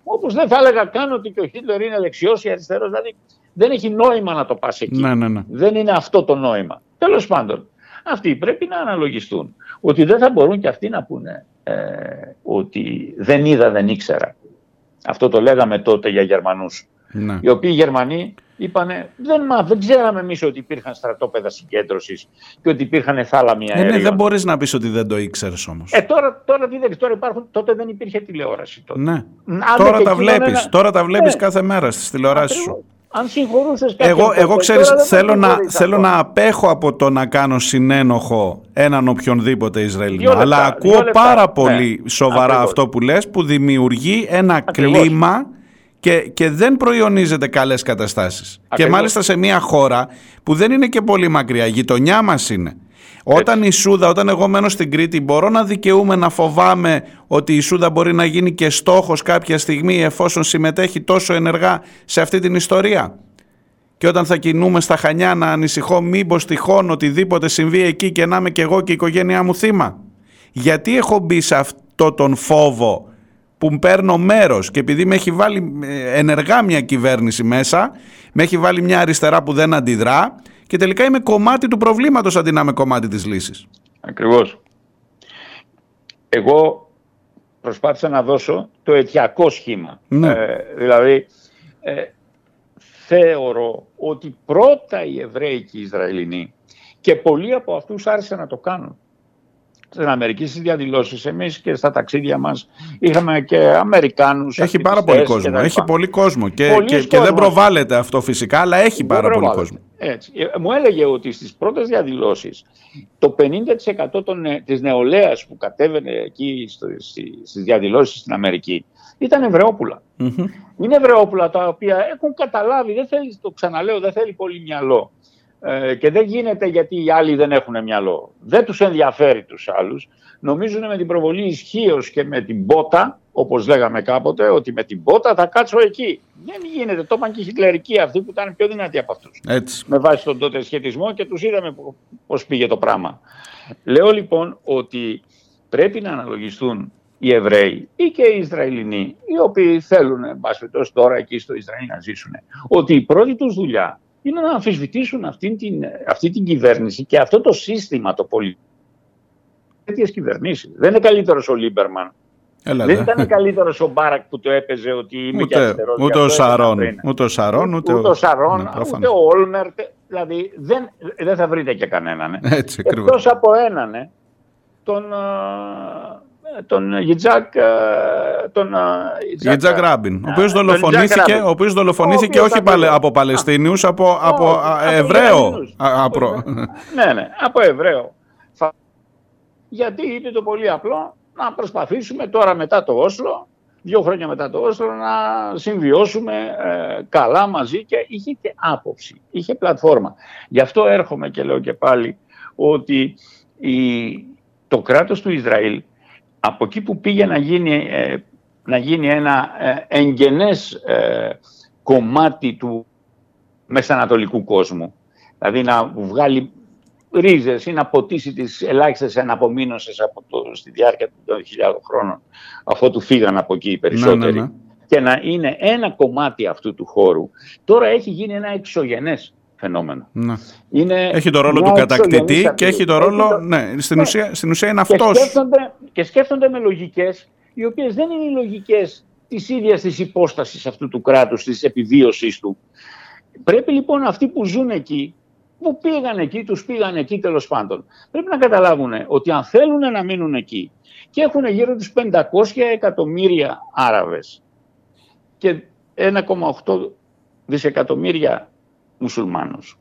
Όπως δεν θα έλεγα καν ότι και ο Χίτλερ είναι δεξιός ή αριστερός. Δηλαδή δεν έχει νόημα να το πας εκεί. Ναι, ναι, ναι. Δεν είναι αυτό το νόημα. Τέλος πάντων, αυτοί πρέπει να αναλογιστούν ότι δεν θα μπορούν και αυτοί να πούνε ε, ότι δεν είδα, δεν ήξερα. Αυτό το λέγαμε τότε για Γερμανούς. Ναι. Οι οποίοι Γερμανοί είπανε δεν, μα, δεν ξέραμε εμείς ότι υπήρχαν στρατόπεδα συγκέντρωσης και ότι υπήρχαν θάλαμοι αέριων. Ε, ναι, δεν μπορείς να πεις ότι δεν το ήξερες όμως. Ε, τώρα, τώρα, τι, τώρα υπάρχουν, τότε δεν υπήρχε τηλεόραση. Τότε. Ναι. τώρα, τα βλέπεις, τώρα τα βλέπεις ναι. κάθε μέρα στις τηλεοράσεις σου. Αν συγχωρούσες κάποιον. Εγώ, εγώ ξέρεις, θέλω, να, θέλω να απέχω από το να κάνω συνένοχο έναν οποιονδήποτε Ισραηλινό. Αλλά ακούω πάρα ναι. πολύ σοβαρά αυτό που λες που δημιουργεί ένα κλίμα και, και δεν προϊονίζεται καλές καταστάσεις. Και μάλιστα σε μια χώρα που δεν είναι και πολύ μακριά, η γειτονιά μας είναι. Όταν η Σούδα, όταν εγώ μένω στην Κρήτη, μπορώ να δικαιούμαι να φοβάμαι ότι η Σούδα μπορεί να γίνει και στόχος κάποια στιγμή εφόσον συμμετέχει τόσο ενεργά σε αυτή την ιστορία; Και όταν θα κινούμε στα Χανιά να ανησυχώ μήπως τυχόν οτιδήποτε συμβεί εκεί και να είμαι και εγώ και η οικογένειά μου θύμα; Γιατί έχω μπει σε αυτό τον φόβο που παίρνω μέρος και επειδή με έχει βάλει ε, ενεργά μια κυβέρνηση μέσα, με έχει βάλει μια αριστερά που δεν αντιδρά και τελικά είμαι κομμάτι του προβλήματος αντί να είμαι κομμάτι της λύσης. Ακριβώς. Εγώ προσπάθησα να δώσω το αιτιακό σχήμα. Ναι. Ε, δηλαδή, ε, θεωρώ ότι πρώτα οι Εβραίοι και οι Ισραηλινοί και πολλοί από αυτούς άρχισαν να το κάνουν στην Αμερική στις διαδηλώσεις. Εμείς και στα ταξίδια μας είχαμε και Αμερικάνους. Έχει πάρα πολύ κόσμο. Έχει πολύ κόσμο. Και, και, και, δεν προβάλλεται αυτό φυσικά, αλλά έχει πάρα πολύ κόσμο. Έτσι. Ε, μου έλεγε ότι στις πρώτες διαδηλώσεις το 50% της νεολαίας που κατέβαινε εκεί στις διαδηλώσεις στην Αμερική ήταν Εβραιόπουλα. Mm-hmm. Είναι Εβραιόπουλα τα οποία έχουν καταλάβει, δεν θέλεις, το ξαναλέω, δεν θέλει πολύ μυαλό. Ε, και δεν γίνεται γιατί οι άλλοι δεν έχουν μυαλό. Δεν τους ενδιαφέρει τους άλλους. Νομίζουν με την προβολή ισχύως και με την πότα, όπως λέγαμε κάποτε, ότι με την πότα θα κάτσω εκεί. Δεν γίνεται. Το είπαν και οι χιτλερικοί αυτοί που ήταν πιο δυνατοί από αυτούς. Έτσι. Με βάση τον τότε σχετισμό και τους είδαμε πώς πήγε το πράγμα. Λέω λοιπόν ότι πρέπει να αναλογιστούν οι Εβραίοι ή και οι Ισραηλινοί, οι οποίοι θέλουν, εν τώρα εκεί στο Ισραήλ να ζήσουν, ότι η πρώτη τους δουλειά είναι να αμφισβητήσουν αυτή την, αυτή την κυβέρνηση και αυτό το σύστημα το πολιτικό. Τέτοιες κυβερνήσεις. Δεν είναι καλύτερος ο Λίμπερμαν. Έλα, δεν ήταν καλύτερος ο Μπάρακ που το έπαιζε ότι είμαι ούτε, και αριστερός. Ούτε, ο Σαρόν, ούτε ο Σαρόν, ούτε, ούτε ο, Σαρόν, ναι, ούτε ο Όλμερτ. Δηλαδή δεν, δεν θα βρείτε και κανέναν. Έτσι, Εκτός από έναν, τον, τον Γιτζάκ, ε, τον ε, Γιτζάκ Ράμπιν, ο οποίος δολοφονήθηκε, ο οποίος δολοφονήθηκε όχι από Παλαιστίνιους, από, από Εβραίο. Ναι, ναι, από Εβραίο. Γιατί είπε το πολύ απλό να προσπαθήσουμε τώρα μετά το Όσλο, δύο χρόνια μετά το Όσλο, να συμβιώσουμε ε, καλά μαζί και είχε και άποψη, είχε πλατφόρμα. Γι' αυτό έρχομαι και λέω και πάλι ότι η, το κράτος του Ισραήλ από εκεί που πήγε να γίνει, ε, να γίνει ένα ε, εγγενές ε, κομμάτι του μεσανατολικού κόσμου, δηλαδή να βγάλει ρίζες ή να ποτίσει τις ελάχιστες εναπομείνωσες από το, στη διάρκεια των χιλιάδων χρόνων, αφού του φύγαν από εκεί οι περισσότεροι, ναι, ναι, ναι. και να είναι ένα κομμάτι αυτού του χώρου, τώρα έχει γίνει ένα εξωγενές φαινόμενο. Ναι. Είναι έχει το ρόλο του κατακτητή και έχει το ρόλο. Ναι, στην, ναι. Ουσία, στην ουσία είναι αυτός. Και σκέφτονται, και σκέφτονται με λογικές, οι οποίες δεν είναι οι λογικές της ίδιας της υπόστασης αυτού του κράτους, της επιβίωσής του. Πρέπει λοιπόν αυτοί που ζουν εκεί, που πήγαν εκεί, τους πήγαν εκεί τέλος πάντων, πρέπει να καταλάβουν ότι αν θέλουν να μείνουν εκεί και έχουν γύρω τους 500 εκατομμύρια Άραβες και 1,8 δισεκατομμύρια μουσουλμάνους.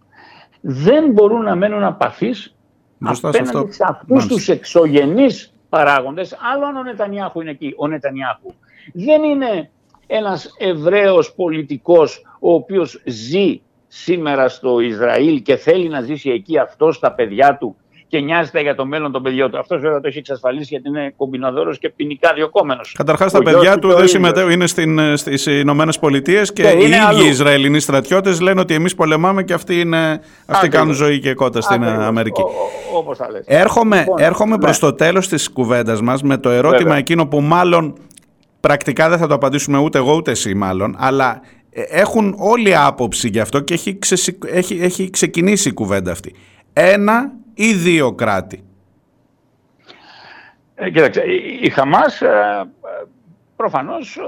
Δεν μπορούν να μένουν απαθείς απέναντι σε αυτούς τους εξωγενείς παράγοντες. Άλλο αν ο Νετανιάχου είναι εκεί. Ο Νετανιάχου δεν είναι ένας Εβραίος πολιτικός ο οποίος ζει σήμερα στο Ισραήλ και θέλει να ζήσει εκεί αυτός τα παιδιά του και νοιάζεται για το μέλλον των παιδιών του. Αυτός βέβαια το έχει εξασφαλίσει γιατί είναι κομπιναδόρος και ποινικά διοκόμενο. Καταρχάς, τα παιδιά του δεν συμμετέχουν, είναι στις Ηνωμένες Πολιτείες και, και οι ίδιοι αλλού. Ισραηλινοί στρατιώτες λένε ότι εμείς πολεμάμε και αυτοί, είναι, αυτοί κάνουν ζωή και κότα στην Αμερική. Όπως θα λες. Έρχομαι, λοιπόν, έρχομαι προς ναι. το τέλος της κουβέντας μας με το ερώτημα βέβαια. εκείνο που μάλλον πρακτικά δεν θα το απαντήσουμε ούτε εγώ ούτε εσύ μάλλον, αλλά ε, έχουν όλη άποψη γι' αυτό και έχει, έχει, έχει ξεκινήσει η κουβέντα αυτή. Ένα ή δύο κράτη; Ε, κοίταξε, η Χαμάς ε, προφανώς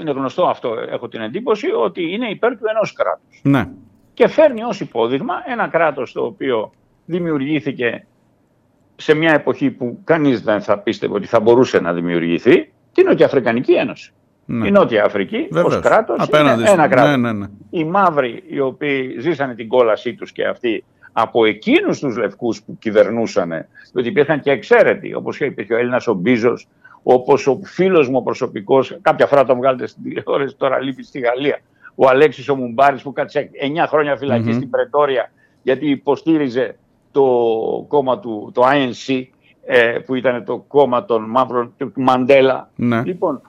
είναι γνωστό αυτό, έχω την εντύπωση, ότι είναι υπέρ του ενός κράτους. Ναι. Και φέρνει ως υπόδειγμα ένα κράτος το οποίο δημιουργήθηκε σε μια εποχή που κανείς δεν θα πίστευε ότι θα μπορούσε να δημιουργηθεί, την Νοτιοαφρικανική Ένωση. Ναι. Η Νότια Αφρική ως κράτος είναι ένα κράτος. Ναι, ναι, ναι. Οι μαύροι οι οποίοι ζήσανε την κόλασή τους και αυτοί από εκείνους τους λευκούς που κυβερνούσαν, διότι υπήρχαν και εξαίρετοι, όπως είπε και ο Έλληνας ο Μπίζος, όπως ο φίλος μου προσωπικός, κάποια φορά το βγάλετε στην τηλεόραση, τώρα λείπει στη Γαλλία, ο Αλέξης ο Μουμπάρης που κάτσε 9 χρόνια στην Πρετόρια γιατί υποστήριζε το κόμμα του, το INC, ε, που ήταν το κόμμα των μαύρων του Μαντέλα. Ναι. Λοιπόν,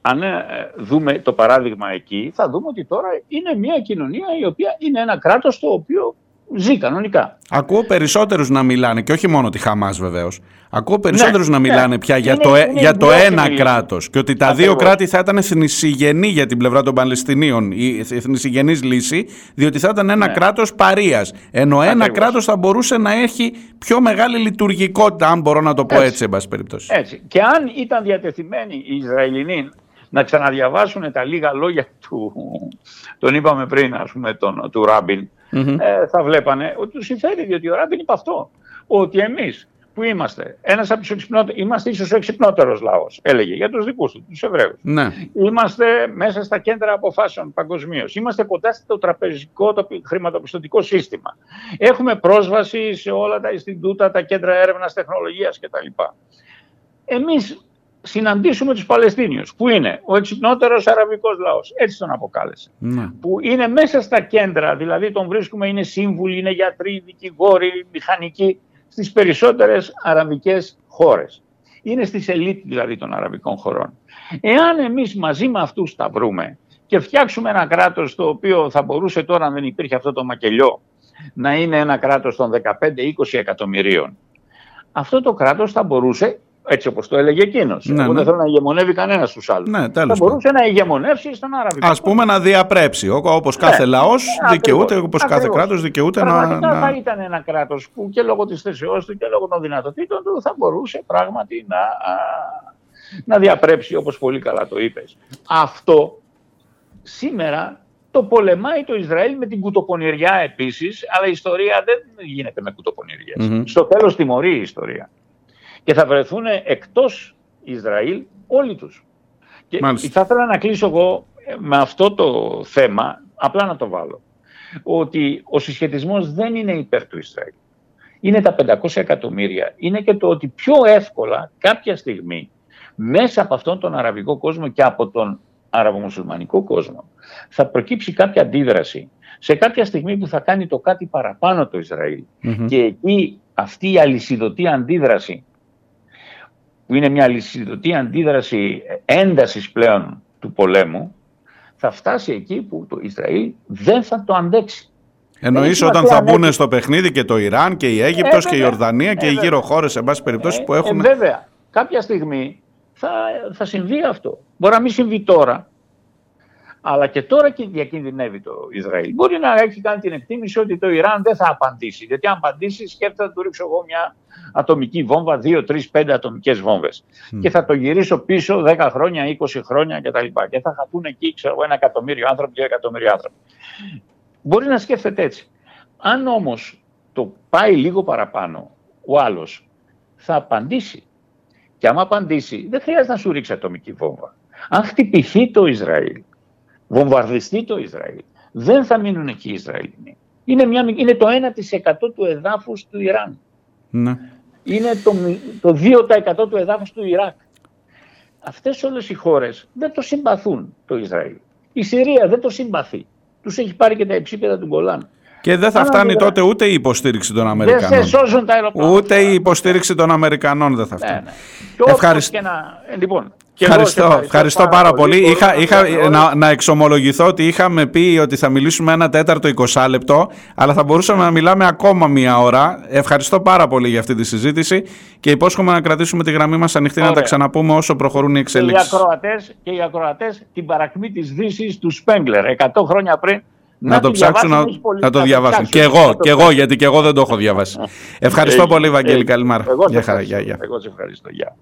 αν ε, δούμε το παράδειγμα εκεί, θα δούμε ότι τώρα είναι μια κοινωνία η οποία είναι ένα κράτος το οποίο ζει κανονικά. Ακούω περισσότερους να μιλάνε, και όχι μόνο τη Χαμάς βεβαίως, ακούω περισσότερους ναι, να μιλάνε ναι. πια για το, ε- για το ένα κράτος και ότι τα δύο κράτη θα ήταν θνησιγενή για την πλευρά των Παλαιστινίων, η θνησιγενής λύση, διότι θα ήταν ένα ναι. κράτος παρείας, ενώ Ακριβώς. ένα κράτος θα μπορούσε να έχει πιο μεγάλη λειτουργικότητα, αν μπορώ να το πω έτσι, έτσι εν πάση περιπτώσει. Έτσι. Και αν ήταν διατεθειμένοι οι Ισραηλινοί να ξαναδιαβάσουν τα λίγα λόγια του, τον είπαμε πριν, ας πούμε, τον, του ραμπιν ε, θα βλέπανε ότι του συμφέρει, διότι ο Ράμπιν είπε αυτό. Ότι εμείς που είμαστε, ένας από τους εξυπνότερους, είμαστε ίσως ο εξυπνότερος λαός, έλεγε, για τους δικούς του, τους Εβραίους. Ναι. Είμαστε μέσα στα κέντρα αποφάσεων παγκοσμίως. Είμαστε κοντά στο τραπεζικό, το χρηματοπιστωτικό σύστημα. Έχουμε πρόσβαση σε όλα τα Ινστιτούτα, τα κέντρα έρευνας τεχνολογίας κτλ. Εμείς συναντήσουμε τους Παλαιστίνιους, που είναι ο εξυπνότερος αραβικός λαός, έτσι τον αποκάλεσε, ναι. που είναι μέσα στα κέντρα, δηλαδή τον βρίσκουμε, είναι σύμβουλοι, είναι γιατροί, δικηγόροι, μηχανικοί, στις περισσότερες αραβικές χώρες. Είναι στη σελίτ δηλαδή των αραβικών χωρών. Εάν εμείς μαζί με αυτούς τα βρούμε και φτιάξουμε ένα κράτος το οποίο θα μπορούσε τώρα, αν δεν υπήρχε αυτό το μακελιό, να είναι ένα κράτος των 15-20 εκατομμυρίων, αυτό το κράτος θα μπορούσε έτσι όπως το έλεγε εκείνος. Ναι, Εγώ δεν ναι. θέλω να ηγεμονεύει κανένας στου άλλους. Ναι, θα μπορούσε να ηγεμονεύσει στον Άραβο. Α πούμε να διαπρέψει. Όπως κάθε ναι, λαό δικαιούται, όπως κάθε κράτος δικαιούται να. να... θα ήταν ένα κράτος που και λόγω της θέσεώς του και λόγω των δυνατοτήτων του θα μπορούσε πράγματι να, να διαπρέψει όπως πολύ καλά το είπες. Αυτό σήμερα το πολεμάει το Ισραήλ με την κουτοπονηριά επίσης, αλλά η ιστορία δεν γίνεται με κουτοπονηριές. Mm-hmm. Στο τέλος τιμωρεί η ιστορία και θα βρεθούν εκτός Ισραήλ όλοι τους. Και θα ήθελα να κλείσω εγώ με αυτό το θέμα, απλά να το βάλω, ότι ο συσχετισμός δεν είναι υπέρ του Ισραήλ. Είναι τα 500 εκατομμύρια. Είναι και το ότι πιο εύκολα κάποια στιγμή μέσα από αυτόν τον αραβικό κόσμο και από τον αραβομουσουλμανικό κόσμο θα προκύψει κάποια αντίδραση σε κάποια στιγμή που θα κάνει το κάτι παραπάνω το ισραηλ Και εκεί αυτή η αλυσιδωτή αντίδραση που είναι μια λυσιδωτή αντίδραση έντασης πλέον του πολέμου, θα φτάσει εκεί που το Ισραήλ δεν θα το αντέξει. Εννοείς όταν θα μπουν στο παιχνίδι και το Ιράν και η Αίγυπτος ε, και η Ορδανία και ε, οι γύρω χώρες, σε πάση περιπτώσει, που έχουν... Ε, βέβαια, κάποια στιγμή θα, θα συμβεί αυτό. Μπορεί να μην συμβεί τώρα, αλλά και τώρα και διακινδυνεύει το Ισραήλ. Μπορεί να έχει κάνει την εκτίμηση ότι το Ιράν δεν θα απαντήσει. Γιατί αν απαντήσει, σκέφτεται να του ρίξω εγώ μια ατομική βόμβα, δύο, τρεις, πέντε ατομικές βόμβες. Και θα το γυρίσω πίσω 10 χρόνια, 20 χρόνια κτλ. Και θα χαθούν εκεί, ξέρω ένα εκατομμύριο άνθρωποι, δύο εκατομμύριο άνθρωποι. Μπορεί να σκέφτεται έτσι. Αν όμως το πάει λίγο παραπάνω, ο άλλος θα απαντήσει. Και άμα απαντήσει, δεν χρειάζεται να σου ρίξει ατομική βόμβα. Αν χτυπηθεί το Ισραήλ, βομβαρδιστεί το Ισραήλ, δεν θα μείνουν εκεί οι Ισραηλινοί. Είναι, μια, είναι το 1% του εδάφους του Ιράν. Ναι. Είναι το, το 2% του εδάφους του Ιράκ. Αυτές όλες οι χώρες δεν το συμπαθούν το Ισραήλ. Η Συρία δεν το συμπαθεί. Τους έχει πάρει και τα υψίπεδα του Γκολάν. Και δεν θα φτάνει τότε ούτε η υποστήριξη των Αμερικανών. Δεν σε σώζουν τα αεροπλάνα. Ούτε η υποστήριξη των Αμερικανών δεν θα φτάνει. Ναι, ναι. Ευχαριστώ. Να... Ε, λοιπόν, ευχαριστώ, ευχαριστώ, πάρα, πολύ. Είχα, είχα, να, να εξομολογηθώ ότι είχαμε πει ότι θα μιλήσουμε ένα τέταρτο 20 λεπτό, αλλά θα μπορούσαμε να μιλάμε ακόμα μία ώρα. Ευχαριστώ πάρα πολύ για αυτή τη συζήτηση και υπόσχομαι να κρατήσουμε τη γραμμή μας ανοιχτή να τα ξαναπούμε όσο προχωρούν οι εξελίξεις. Και οι ακροατές, την παρακμή της δύσης του Σπέγγλερ, 100 χρόνια πριν να, το ψάξουν να, να το διαβάσουν. Και εγώ, και εγώ, γιατί και εγώ δεν το έχω διαβάσει. Ευχαριστώ πολύ, Βαγγέλη. Καλημέρα. Εγώ σε ευχαριστώ. Γεια.